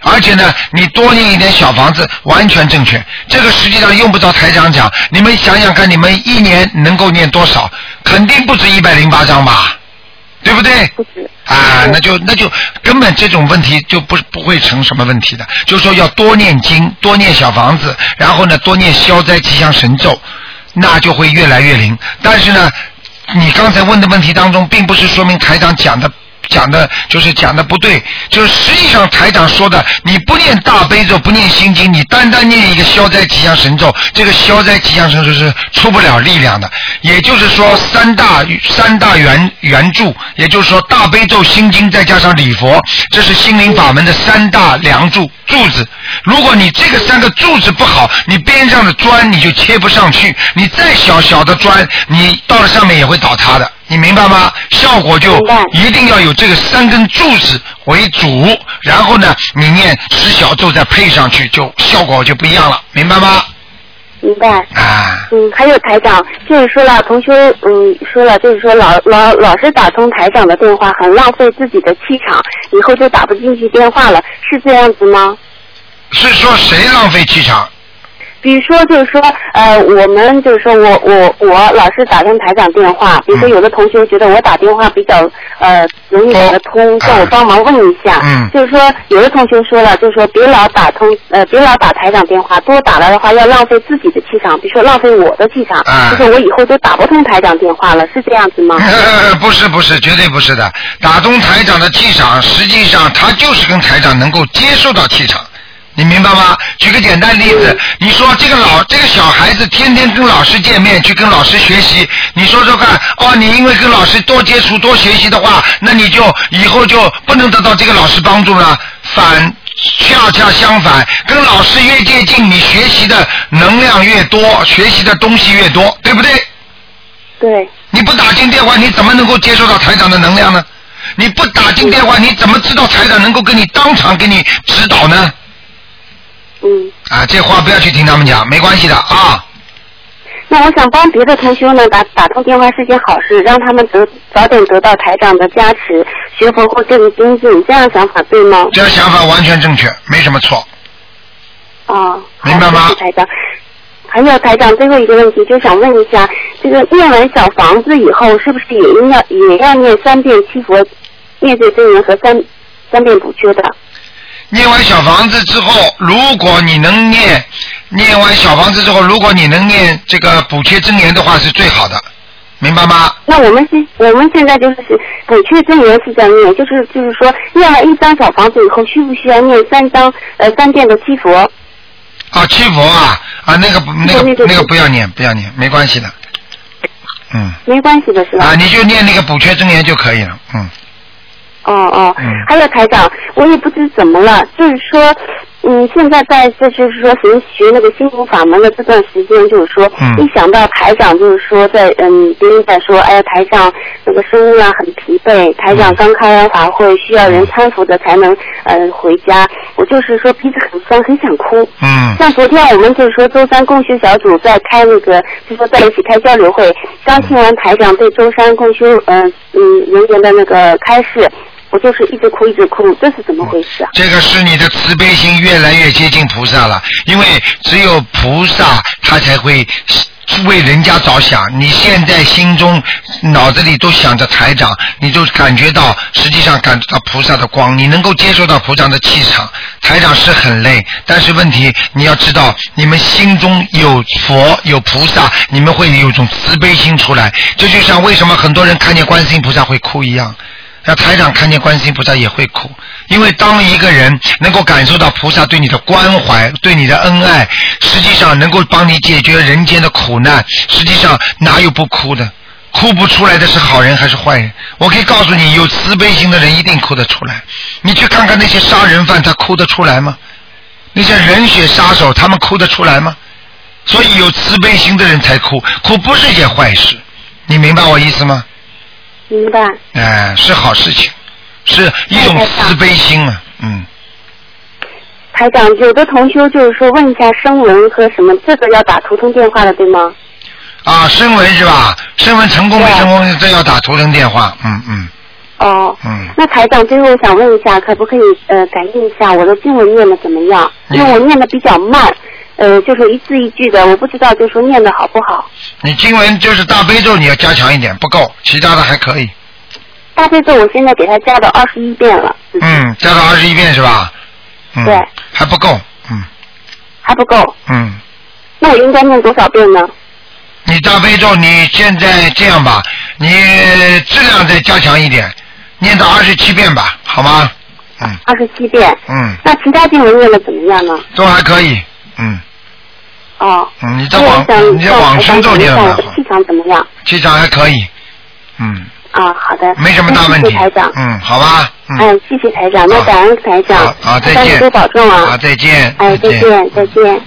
而且呢，你多念一点小房子，完全正确。这个实际上用不着台长讲，你们想想看，你们一年能够念多少？肯定不止一百零八章吧？对不对？不止。啊，那就那就根本这种问题就不不会成什么问题的。就是说要多念经，多念小房子，然后呢多念消灾吉祥神咒，那就会越来越灵。但是呢，你刚才问的问题当中，并不是说明台长讲的。讲的就是讲的不对，就是实际上台长说的，你不念大悲咒，不念心经，你单单念一个消灾吉祥神咒，这个消灾吉祥神咒是出不了力量的。也就是说，三大三大原原著，也就是说大悲咒、心经再加上礼佛，这是心灵法门的三大梁柱柱子。如果你这个三个柱子不好，你边上的砖你就切不上去，你再小小的砖，你到了上面也会倒塌的。你明白吗？效果就一定要有这个三根柱子为主，然后呢，你念十小咒再配上去，就效果就不一样了，明白吗？明白。啊。嗯，还有台长，就是说了，同学，嗯，说了，就是说老老老是打通台长的电话，很浪费自己的气场，以后就打不进去电话了，是这样子吗？是说谁浪费气场？比如说，就是说，呃，我们就是说我我我老是打通台长电话。比如说，有的同学觉得我打电话比较呃容易打得通，叫我帮忙问一下。嗯。就是说，有的同学说了，就是说别老打通呃别老打台长电话，多打了的话要浪费自己的气场，比如说浪费我的气场。啊。就是我以后都打不通台长电话了，是这样子吗？不是不是，绝对不是的。打通台长的气场，实际上他就是跟台长能够接受到气场。你明白吗？举个简单例子，你说这个老这个小孩子天天跟老师见面，去跟老师学习，你说说看，哦，你因为跟老师多接触、多学习的话，那你就以后就不能得到这个老师帮助了。反恰恰相反，跟老师越接近，你学习的能量越多，学习的东西越多，对不对？对。你不打进电话，你怎么能够接受到台长的能量呢？你不打进电话，你怎么知道台长能够跟你当场给你指导呢？嗯。啊，这话不要去听他们讲，没关系的啊。那我想帮别的同学呢打打通电话是件好事，让他们得早点得到台长的加持，学佛后更精进，这样想法对吗？这样想法完全正确，没什么错。啊。明白吗？台长。还有台长，最后一个问题，就想问一下，这个念完小房子以后，是不是也应要也要念三遍七佛灭罪真言和三三遍补缺的？念完小房子之后，如果你能念，念完小房子之后，如果你能念这个补缺真言的话，是最好的，明白吗？那我们现我们现在就是补缺真言是在念，就是就是说念完一张小房子以后，需不需要念三张呃三遍的七佛？啊，七佛啊啊，那个不那个那个不要念，不要念，没关系的。嗯。没关系的是吧？啊，你就念那个补缺真言就可以了，嗯。哦哦，还有台长，我也不知怎么了，就是说，嗯，现在在这就是说学学那个心灵法门的这段时间，就是说，一想到台长，就是说在嗯别人在说，哎呀台长那个声音啊很疲惫，台长刚开完法会，需要人搀扶着才能呃回家，我就是说鼻子很酸，很想哭。嗯。像昨天我们就是说周三共修小组在开那个，就说在一起开交流会，刚听完台长对周三共修嗯嗯人员的那个开示。我就是一直哭一直哭，这是怎么回事啊？这个是你的慈悲心越来越接近菩萨了，因为只有菩萨他才会为人家着想。你现在心中脑子里都想着台长，你就感觉到实际上感觉到菩萨的光，你能够接受到菩萨的气场。台长是很累，但是问题你要知道，你们心中有佛有菩萨，你们会有一种慈悲心出来。这就像为什么很多人看见观世音菩萨会哭一样。那台长看见观世音菩萨也会哭，因为当一个人能够感受到菩萨对你的关怀、对你的恩爱，实际上能够帮你解决人间的苦难，实际上哪有不哭的？哭不出来的是好人还是坏人？我可以告诉你，有慈悲心的人一定哭得出来。你去看看那些杀人犯，他哭得出来吗？那些人血杀手，他们哭得出来吗？所以有慈悲心的人才哭，哭不是一件坏事。你明白我意思吗？明白。哎，是好事情，是一种慈悲心嘛，嗯。台长，有的同修就是说问一下声纹和什么，这个要打图腾电话的，对吗？啊，声纹是吧？声纹成功没成功，这要打图腾电话，嗯嗯。哦，嗯，那台长，最后我想问一下，可不可以呃感应一下我的经文念的怎么样？因为我念的比较慢，呃，就是一字一句的，我不知道就说念的好不好。你经文就是大悲咒，你要加强一点，不够，其他的还可以。大悲咒我现在给他加到二十一遍了，嗯，加到二十一遍是吧？嗯，对，还不够，嗯还不够。嗯。那我应该念多少遍呢？你大悲咒，你现在这样吧，你质量再加强一点，念到二十七遍吧，好吗？嗯二十七遍。嗯，那其他经文念的怎么样呢？都还可以，嗯哦。嗯，你的那我往你的往生咒念的蛮好，看我的气场怎么样？气场还可以，嗯，啊，好的。没什么大问题谢谢台长。嗯，好吧，嗯，哎，谢谢台长，那感恩台长。好好再见多保重啊。好，再见，哎，再见，再见。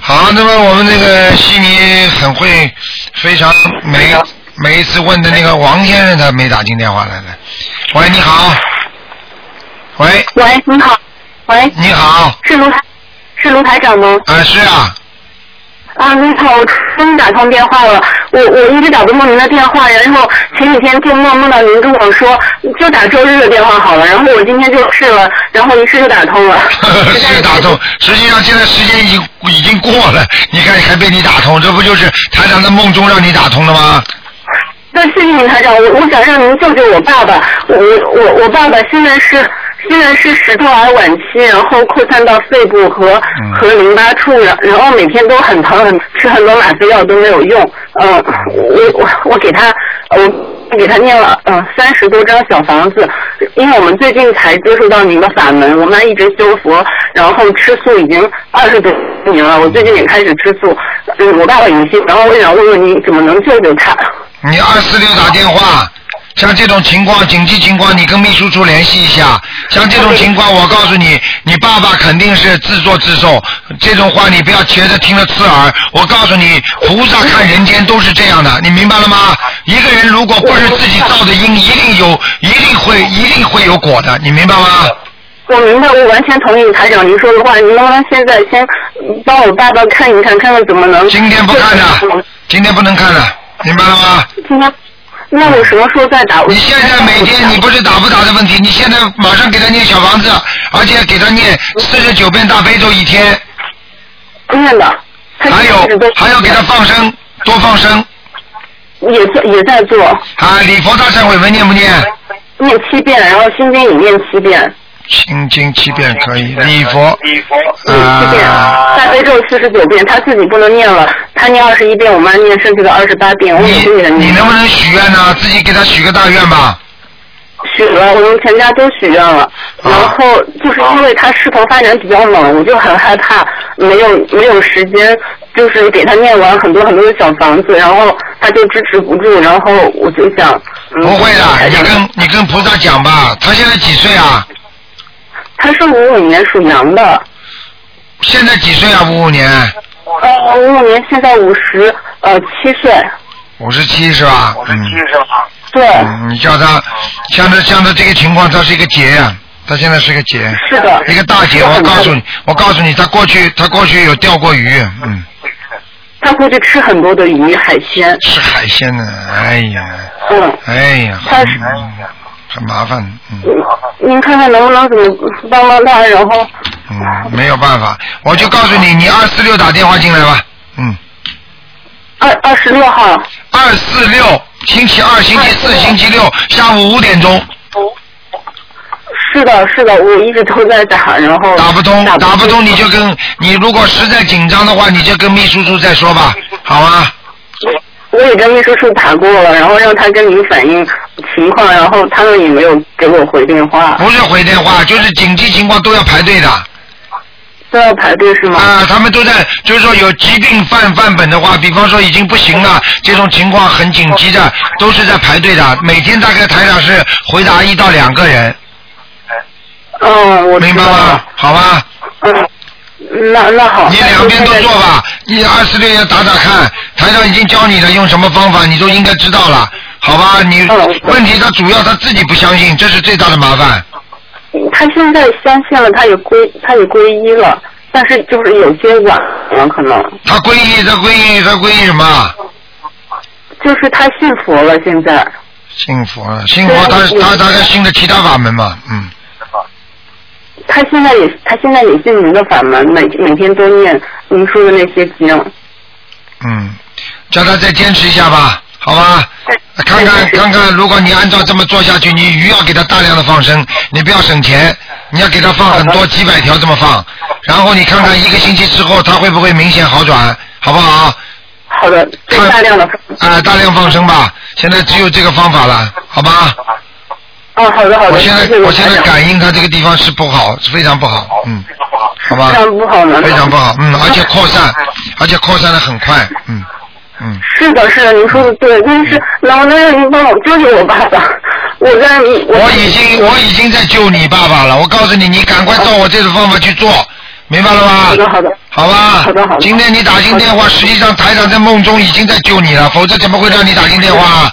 好，那么我们这个悉尼很会，非常每每一次问的那个王先生他没打进电话来的。喂，你好。喂。喂，你好。喂。你好。是卢台，是卢台长吗？啊，是啊。啊，你好，我终于打通电话了。我我一直打不通您的电话，然后前几天就梦梦到您跟我说，就打周日的电话好了。然后我今天就试了，然后一试就打通了。是打通，实际上现在时间已经已经过了，你看还被你打通，这不就是台长在梦中让你打通的吗？对，谢谢您台长，我我想让您救救我爸爸。我我我爸爸现在是现在是石头癌晚期，然后扩散到肺部和、和淋巴处，然然后每天都很疼，很吃很多吗啡药都没有用。嗯、我我我给他我给他念了嗯三十多张小房子，因为我们最近才接触到您的法门，我妈一直修佛，然后吃素已经二十多年了，我最近也开始吃素。嗯，我爸爸有心，然后我想问问您怎么能救救他？你二四六打电话，像这种情况，紧急情况，你跟秘书处联系一下。像这种情况，我告诉你，你爸爸肯定是自作自受。这种话你不要觉得听了刺耳。我告诉你，菩萨看人间都是这样的，你明白了吗？一个人如果不是自己造的因，一定有，一定会，一定会有果的，你明白吗？我明白，我完全同意台长您说的话。您能不能现在先帮我爸爸看一看，看看怎么能？今天不看的，今天不能看了，明白了吗？今天，那我什么时候再打？你现在每天你不是打不打的问题，你现在马上给他念小房子，而且给他念四十九遍大悲咒一天。念的。还有还要给他放生，多放生。也在也在做。啊，礼佛大忏悔文念不念？念七遍，然后心经也念七遍。心经七遍可以，礼佛。礼佛。嗯，七遍。大悲咒四十九遍，他自己不能念了，他念二十一遍，我妈念剩下的二十八遍，我每天给他念。你能不能许愿呢？自己给他许个大愿吧。许了，我们全家都许愿了。然后就是因为他势头发展比较猛，我就很害怕，没有没有时间，就是给他念完很多很多的小房子，然后他就支持不住，然后我就想。嗯、不会的，你跟你跟菩萨讲吧。他现在几岁啊？他是五五年属羊的。现在几岁啊？五五年。呃，五五年现在五十呃七岁。五十七是吧？五十七是吧？对。嗯，你叫他，像他像他这个情况，他是一个劫呀，他现在是个劫。是的。一个大劫，我告诉你，我告诉你，他过去他过去有钓过鱼，嗯。他过去吃很多的鱼海鲜。吃海鲜呢，哎呀。嗯。哎呀。他是。很麻烦，嗯。您看看能不能怎么帮帮他，然后。嗯，没有办法，我就告诉你，你二四六打电话进来吧，嗯。二二十六号。二四六，星期二、星期四、星期六下午五点钟。是的，是的，我一直都在打，然后。打不通，打不通，你就跟你如果实在紧张的话，你就跟秘书处再说吧，好吗？我也跟秘书处打过了，然后让他跟您反映情况，然后他们也没有给我回电话。不是回电话，就是紧急情况都要排队的。都要排队是吗？啊，他们都在，就是说有疾病犯范本的话，比方说已经不行了，这种情况很紧急的，都是在排队的。每天大概台长是回答一到两个人。嗯，我明白了？好吧。嗯。那那好。你两边都做吧，你二四六要打打看，台上已经教你了，用什么方法你都应该知道了，好吧？你问题他主要他自己不相信，这是最大的麻烦。他现在相信了，他也归他也皈依了，但是就是有些晚了可能。他皈依，他皈依，他皈依什么？就是他信佛了，现在。信佛了，信佛他他他在信的其他法门嘛，嗯。他现在也他现在也信您的法门，每每天都念您说的那些经。嗯，叫他再坚持一下吧，好吧？看看看看，如果你按照这么做下去，你鱼要给他大量的放生，你不要省钱，你要给他放很多几百条这么放，然后你看看一个星期之后他会不会明显好转，好不好？好的，大量的。啊，大量放生吧，现在只有这个方法了，好吧？哦，好的好的。我现在我现在感应他这个地方是不好，是非常不好，嗯，好吧？非常不好呢。非常不好，嗯，而且扩散，而且扩散的很快，嗯嗯。是的，是的，您说的对，但是能不能您帮我救救我爸爸？我在我已经我已经在救你爸爸了，我告诉你，你赶快照我这种方法去做，明白了吗？好的好的。好吧。好的好的。今天你打进电话，实际上台长在梦中已经在救你了，否则怎么会让你打进电话？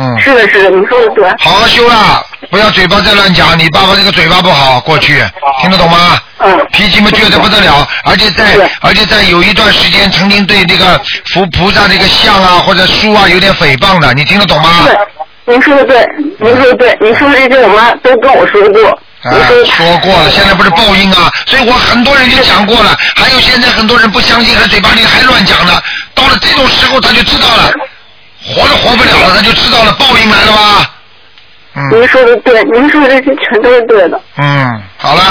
嗯，是的，是的，您说的对。好好修啦，不要嘴巴再乱讲。你爸爸这个嘴巴不好，过去听得懂吗？嗯。脾气嘛倔得不得了，而且在而且在有一段时间曾经对这个佛菩萨这个像啊或者书啊有点诽谤的，你听得懂吗？对，您说的对，您说的对，您说的这些我妈都跟我说过。啊，说过了，现在不是报应啊，所以我很多人就讲过了，还有现在很多人不相信，还嘴巴里还乱讲呢，到了这种时候他就知道了。活都活不了了，他就知道了，报应来了吧？嗯。您说的对，您说的这些全都是对的。嗯，好了。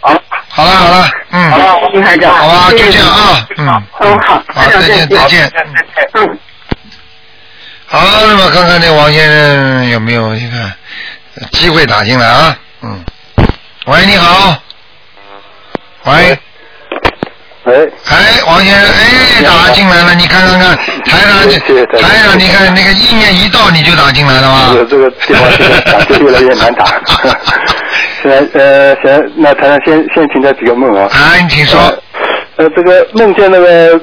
好。好了好了，嗯。好了，金台长。好吧，就这样啊，嗯。嗯，好。好，再见再见。嗯。好，那么看看这王先生有没有一个机会打进来啊？嗯。喂，你好。喂。喂，哎，王先生，哎，打进来了，你看看看，台上，台上，你看那个意念一到，你就打进来了吗？这个这个越来越难打。现在呃，行，那台上先先请教几个梦啊。啊，你请说。呃，这个梦见那个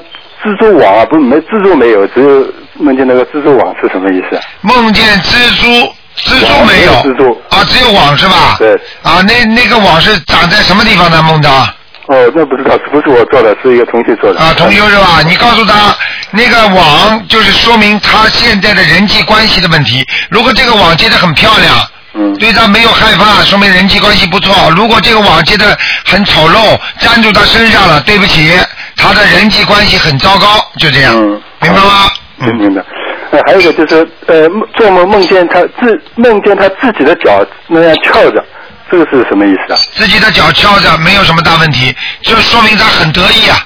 蜘蛛网啊，不是没蜘蛛没有，只有梦见那个蜘蛛网是什么意思？梦见蜘蛛，蜘蛛没有。蜘蛛。啊，只有网是吧？对。啊，那那个网是长在什么地方呢？梦到？哦，那不知道是不是我做的，是一个同学做的。啊，同学是吧？你告诉他，那个网就是说明他现在的人际关系的问题。如果这个网接的很漂亮，嗯，对他没有害怕，说明人际关系不错。如果这个网接的很丑陋，粘住他身上了，对不起，他的人际关系很糟糕，就这样，嗯，明白吗？嗯，明白。呃，还有一个就是，呃，做梦梦见他自梦见他自己的脚那样翘着。这个是什么意思啊？自己的脚翘着没有什么大问题，就说明他很得意啊。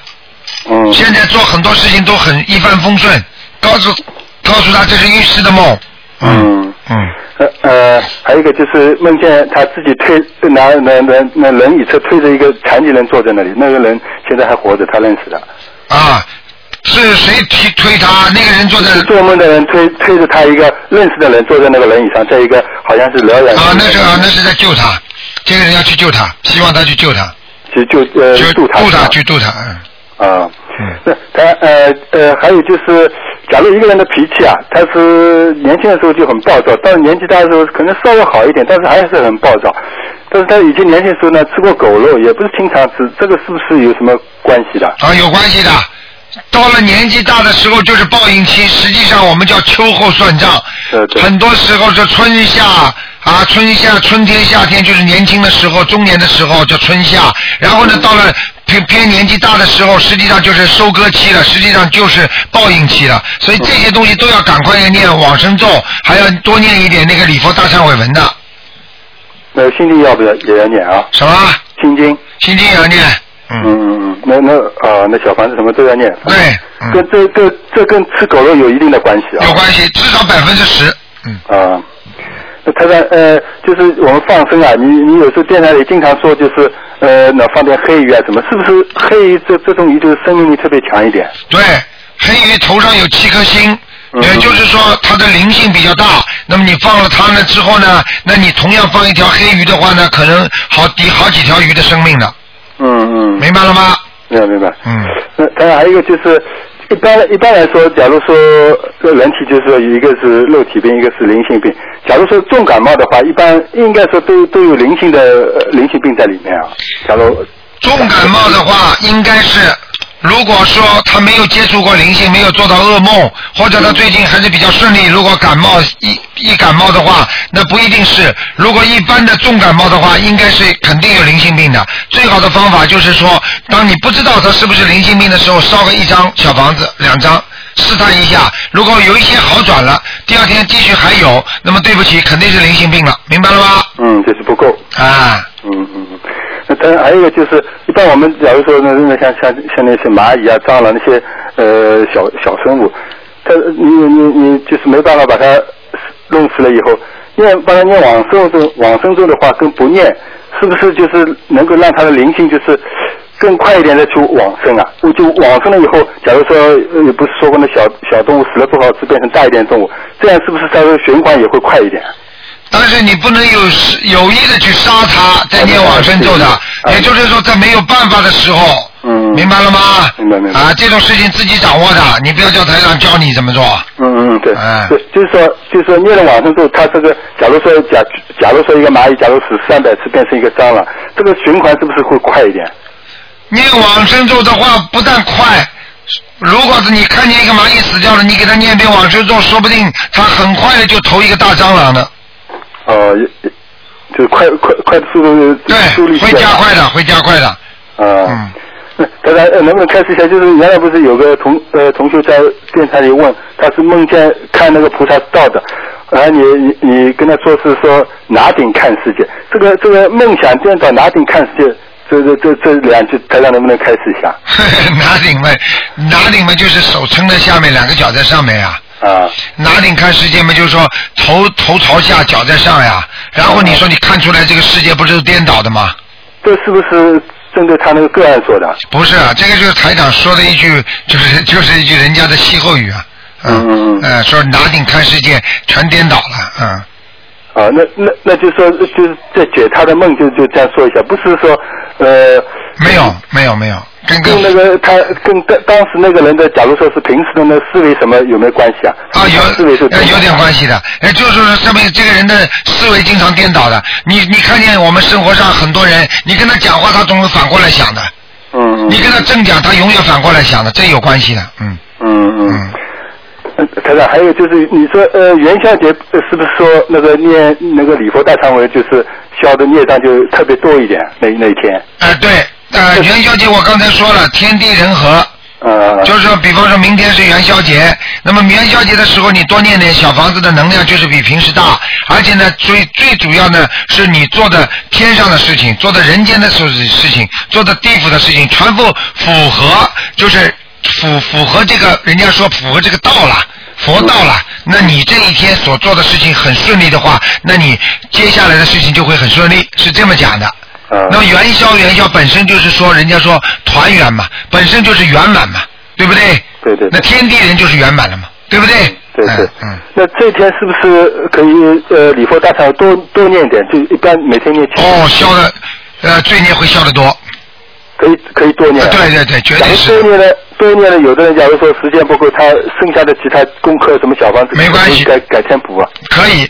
嗯。现在做很多事情都很一帆风顺，告诉告诉他这是预示的梦。嗯嗯。呃呃，还有一个就是梦见他自己推拿拿拿拿轮椅车推着一个残疾人坐在那里，那个人现在还活着，他认识的。啊，是谁推推他？那个人坐在。做梦的人推推着他一个认识的人坐在那个轮椅上，在一个好像是疗养。啊，那是啊，那是在救他。这个人要去救他，希望他去救他，去救呃渡他，渡他去渡他，嗯。啊，那他呃呃还有就是，假如一个人的脾气啊，他是年轻的时候就很暴躁，到了年纪大的时候可能稍微好一点，但是还是很暴躁。但是他以前年轻时候呢，吃过狗肉，也不是经常吃，这个是不是有什么关系的？啊，有关系的。到了年纪大的时候就是报应期，实际上我们叫秋后算账。很多时候是春夏啊，春夏、春天、夏天就是年轻的时候，中年的时候叫春夏。然后呢，到了偏偏年纪大的时候，实际上就是收割期了，实际上就是报应期了。所以这些东西都要赶快要念往生咒，还要多念一点那个礼佛大忏悔文的。那心经要不要也要念啊？什么？心经。心经也要念。嗯嗯嗯，那那啊，那小房子什么都要念。对，跟这这这跟吃狗肉有一定的关系啊。有关系，至少百分之十。嗯。啊，那他在呃，就是我们放生啊，你你有时候电台里经常说，就是呃，那放点黑鱼啊，什么？是不是黑鱼这这种鱼就是生命力特别强一点？对，黑鱼头上有七颗星，也就是说它的灵性比较大。那么你放了它呢之后呢，那你同样放一条黑鱼的话呢，可能好抵好几条鱼的生命呢。嗯嗯，明白了吗？明白明白。嗯，那当然还有一个就是，一般一般来说，假如说人体就是说一个是肉体病，一个是灵性病。假如说重感冒的话，一般应该说都都有灵性的灵性病在里面啊。假如重感冒的话，应该是如果说他没有接触过灵性，没有做到噩梦，或者他最近还是比较顺利，如果感冒一一感冒的话，那不一定是。如果一般的重感冒的话，应该是肯定有灵性病的。最好的方法就是说，当你不知道他是不是灵性病的时候，烧个一张小房子，两张。试探一下，如果有一些好转了，第二天继续还有，那么对不起，肯定是灵性病了，明白了吗？嗯，就是不够。啊。嗯嗯嗯。但还有一个就是，一般我们假如说那那像像像那些蚂蚁啊、蟑螂那些呃小小生物，它你你你就是没办法把它弄死了以后，念把它念往生咒往生咒的话，跟不念，是不是就是能够让它的灵性就是？更快一点的去往生啊！我就往生了以后，假如说呃，不是说过那小小动物死了不好吃，变成大一点动物，这样是不是它的循环也会快一点？但是你不能有有意的去杀它，在念往生咒的，也就是说在没有办法的时候，嗯，明白了吗？明白明白。啊，这种事情自己掌握的，你不要叫台长教你怎么做。嗯嗯对，对，就是说就是说念了往生咒，它这个假如说假假如说一个蚂蚁，假如死三百次变成一个蟑螂，这个循环是不是会快一点？念往生咒的话不但快，如果是你看见一个蚂蚁死掉了，你给它念遍往生咒，说不定它很快的就投一个大蟑螂的。哦，就快快快速度对，会加快的，会加快的。啊。嗯。大家能不能开始一下？就是原来不是有个同呃同学在电台里问，他是梦见看那个菩萨道的，然后你你你跟他说是说拿顶看世界，这个这个梦想见到拿顶看世界。这这这这两句，大家能不能开始一下？拿顶嘛，拿顶嘛，就是手撑在下面，两个脚在上面呀。啊。拿顶看世界嘛，就是说头头朝下，脚在上呀。然后你说你看出来这个世界不是颠倒的吗？这是不是针对他那个个案说的？不是啊，这个就是台长说的一句，就是就是一句人家的歇后语啊。嗯嗯嗯。说拿顶看世界全颠倒了，嗯。啊，那那那就说就是在解他的梦，就就这样说一下，不是说。呃，没有，没有，没有，跟跟那个他跟当当时那个人的，假如说是平时的那思维什么有没有关系啊？啊，有思维是有点关系的，哎，就是说说明这个人的思维经常颠倒的。你你看见我们生活上很多人，你跟他讲话，他总是反过来想的。嗯。你跟他正讲，他永远反过来想的，这有关系的，嗯。嗯嗯。台长，还有就是，你说呃元宵节是不是说那个念那个礼佛大忏悔，就是消的孽障就特别多一点那那一天？哎，对，呃 元宵节我刚才说了，天地人和，呃，就是说，比方说明天是元宵节，那么元宵节的时候你多念点小房子的能量就是比平时大，而且呢最最主要呢是你做的天上的事情，做的人间的事事情，做的地府的事情，全部符合就是。符符合这个，人家说符合这个道了，佛道了。那你这一天所做的事情很顺利的话，那你接下来的事情就会很顺利，是这么讲的。那么元宵元宵本身就是说，人家说团圆嘛，本身就是圆满嘛，对不对？对对。那天地人就是圆满了嘛，对不对？对对。嗯。那这天是不是可以呃礼佛大忏多多念点？就一般每天念。哦，消的呃罪孽会消的多。可以可以多念。对对对，绝对是。多念了多念了，有的人假如说时间不够，他剩下的其他功课什么小方子，没关系，改改天补啊。可以，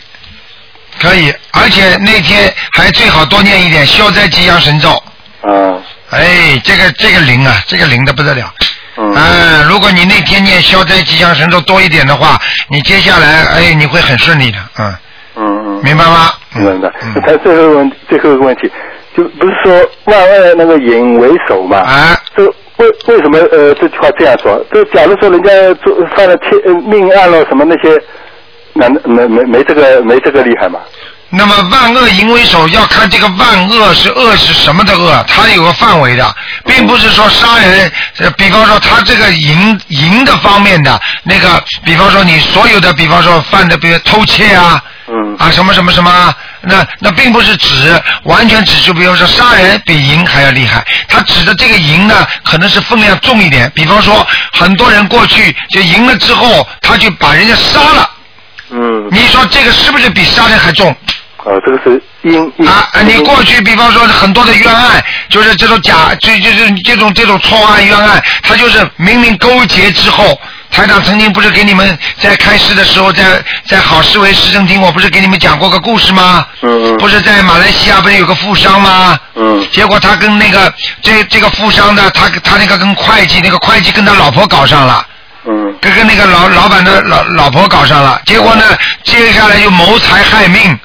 可以，而且那天还最好多念一点消灾吉祥神咒。嗯。哎，这个这个灵啊，这个灵的不得了。嗯。嗯，如果你那天念消灾吉祥神咒多一点的话，你接下来哎你会很顺利的，嗯。嗯嗯。明白吗？明白。他最后问最后一个问题。就不是说万恶那个淫为首嘛？啊，这为为什么呃这句话这样说？就假如说人家做犯了天命案了什么那些，难没没没这个没这个厉害嘛？那么万恶淫为首，要看这个万恶是恶是什么的恶，它有个范围的，并不是说杀人。比方说他这个淫淫的方面的那个，比方说你所有的，比方说犯的，比如偷窃啊，嗯，啊什么什么什么。那那并不是指完全指就比方说杀人比淫还要厉害，他指的这个淫呢，可能是分量重一点。比方说，很多人过去就淫了之后，他就把人家杀了。嗯。你说这个是不是比杀人还重？啊呃，这个是因因啊，你过去比方说很多的冤案，就是这种假，就就是这种这种错案冤案，他就是明明勾结之后，台长曾经不是给你们在开示的时候，在在好思维市政厅，我不是给你们讲过个故事吗？嗯嗯。不是在马来西亚不是有个富商吗？嗯。结果他跟那个这这个富商的，他他那个跟会计，那个会计跟他老婆搞上了。嗯。跟跟那个老老板的老老婆搞上了，结果呢，接下来又谋财害命。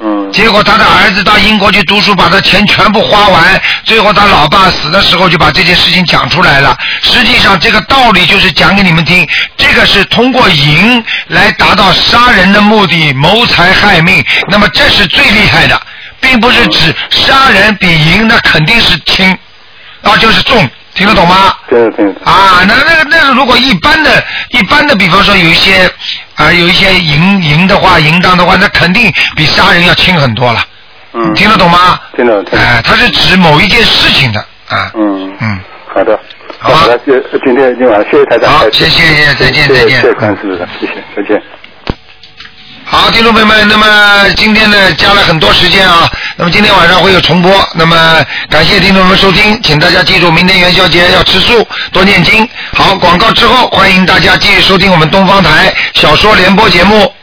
嗯。结果他的儿子到英国去读书，把他钱全部花完，最后他老爸死的时候就把这件事情讲出来了。实际上这个道理就是讲给你们听，这个是通过淫来达到杀人的目的，谋财害命。那么这是最厉害的，并不是指杀人比淫那肯定是轻，那就是重，听得懂吗？听得听。啊，那那个那个，如果一般的、一般的，比方说有一些啊，有一些淫淫的话、淫荡的话，那肯定比杀人要轻很多了。嗯。听得懂吗？听得听得。哎，它是指某一件事情的啊。嗯嗯。好的。好的，今天今晚谢谢台长。好，谢谢谢谢，再见再见。谢谢关师傅，谢谢，再见。好，听众朋友们，那么今天呢加了很多时间啊，那么今天晚上会有重播，那么感谢听众们收听，请大家记住明天元宵节要吃素，多念经。好，广告之后，欢迎大家继续收听我们东方台小说联播节目。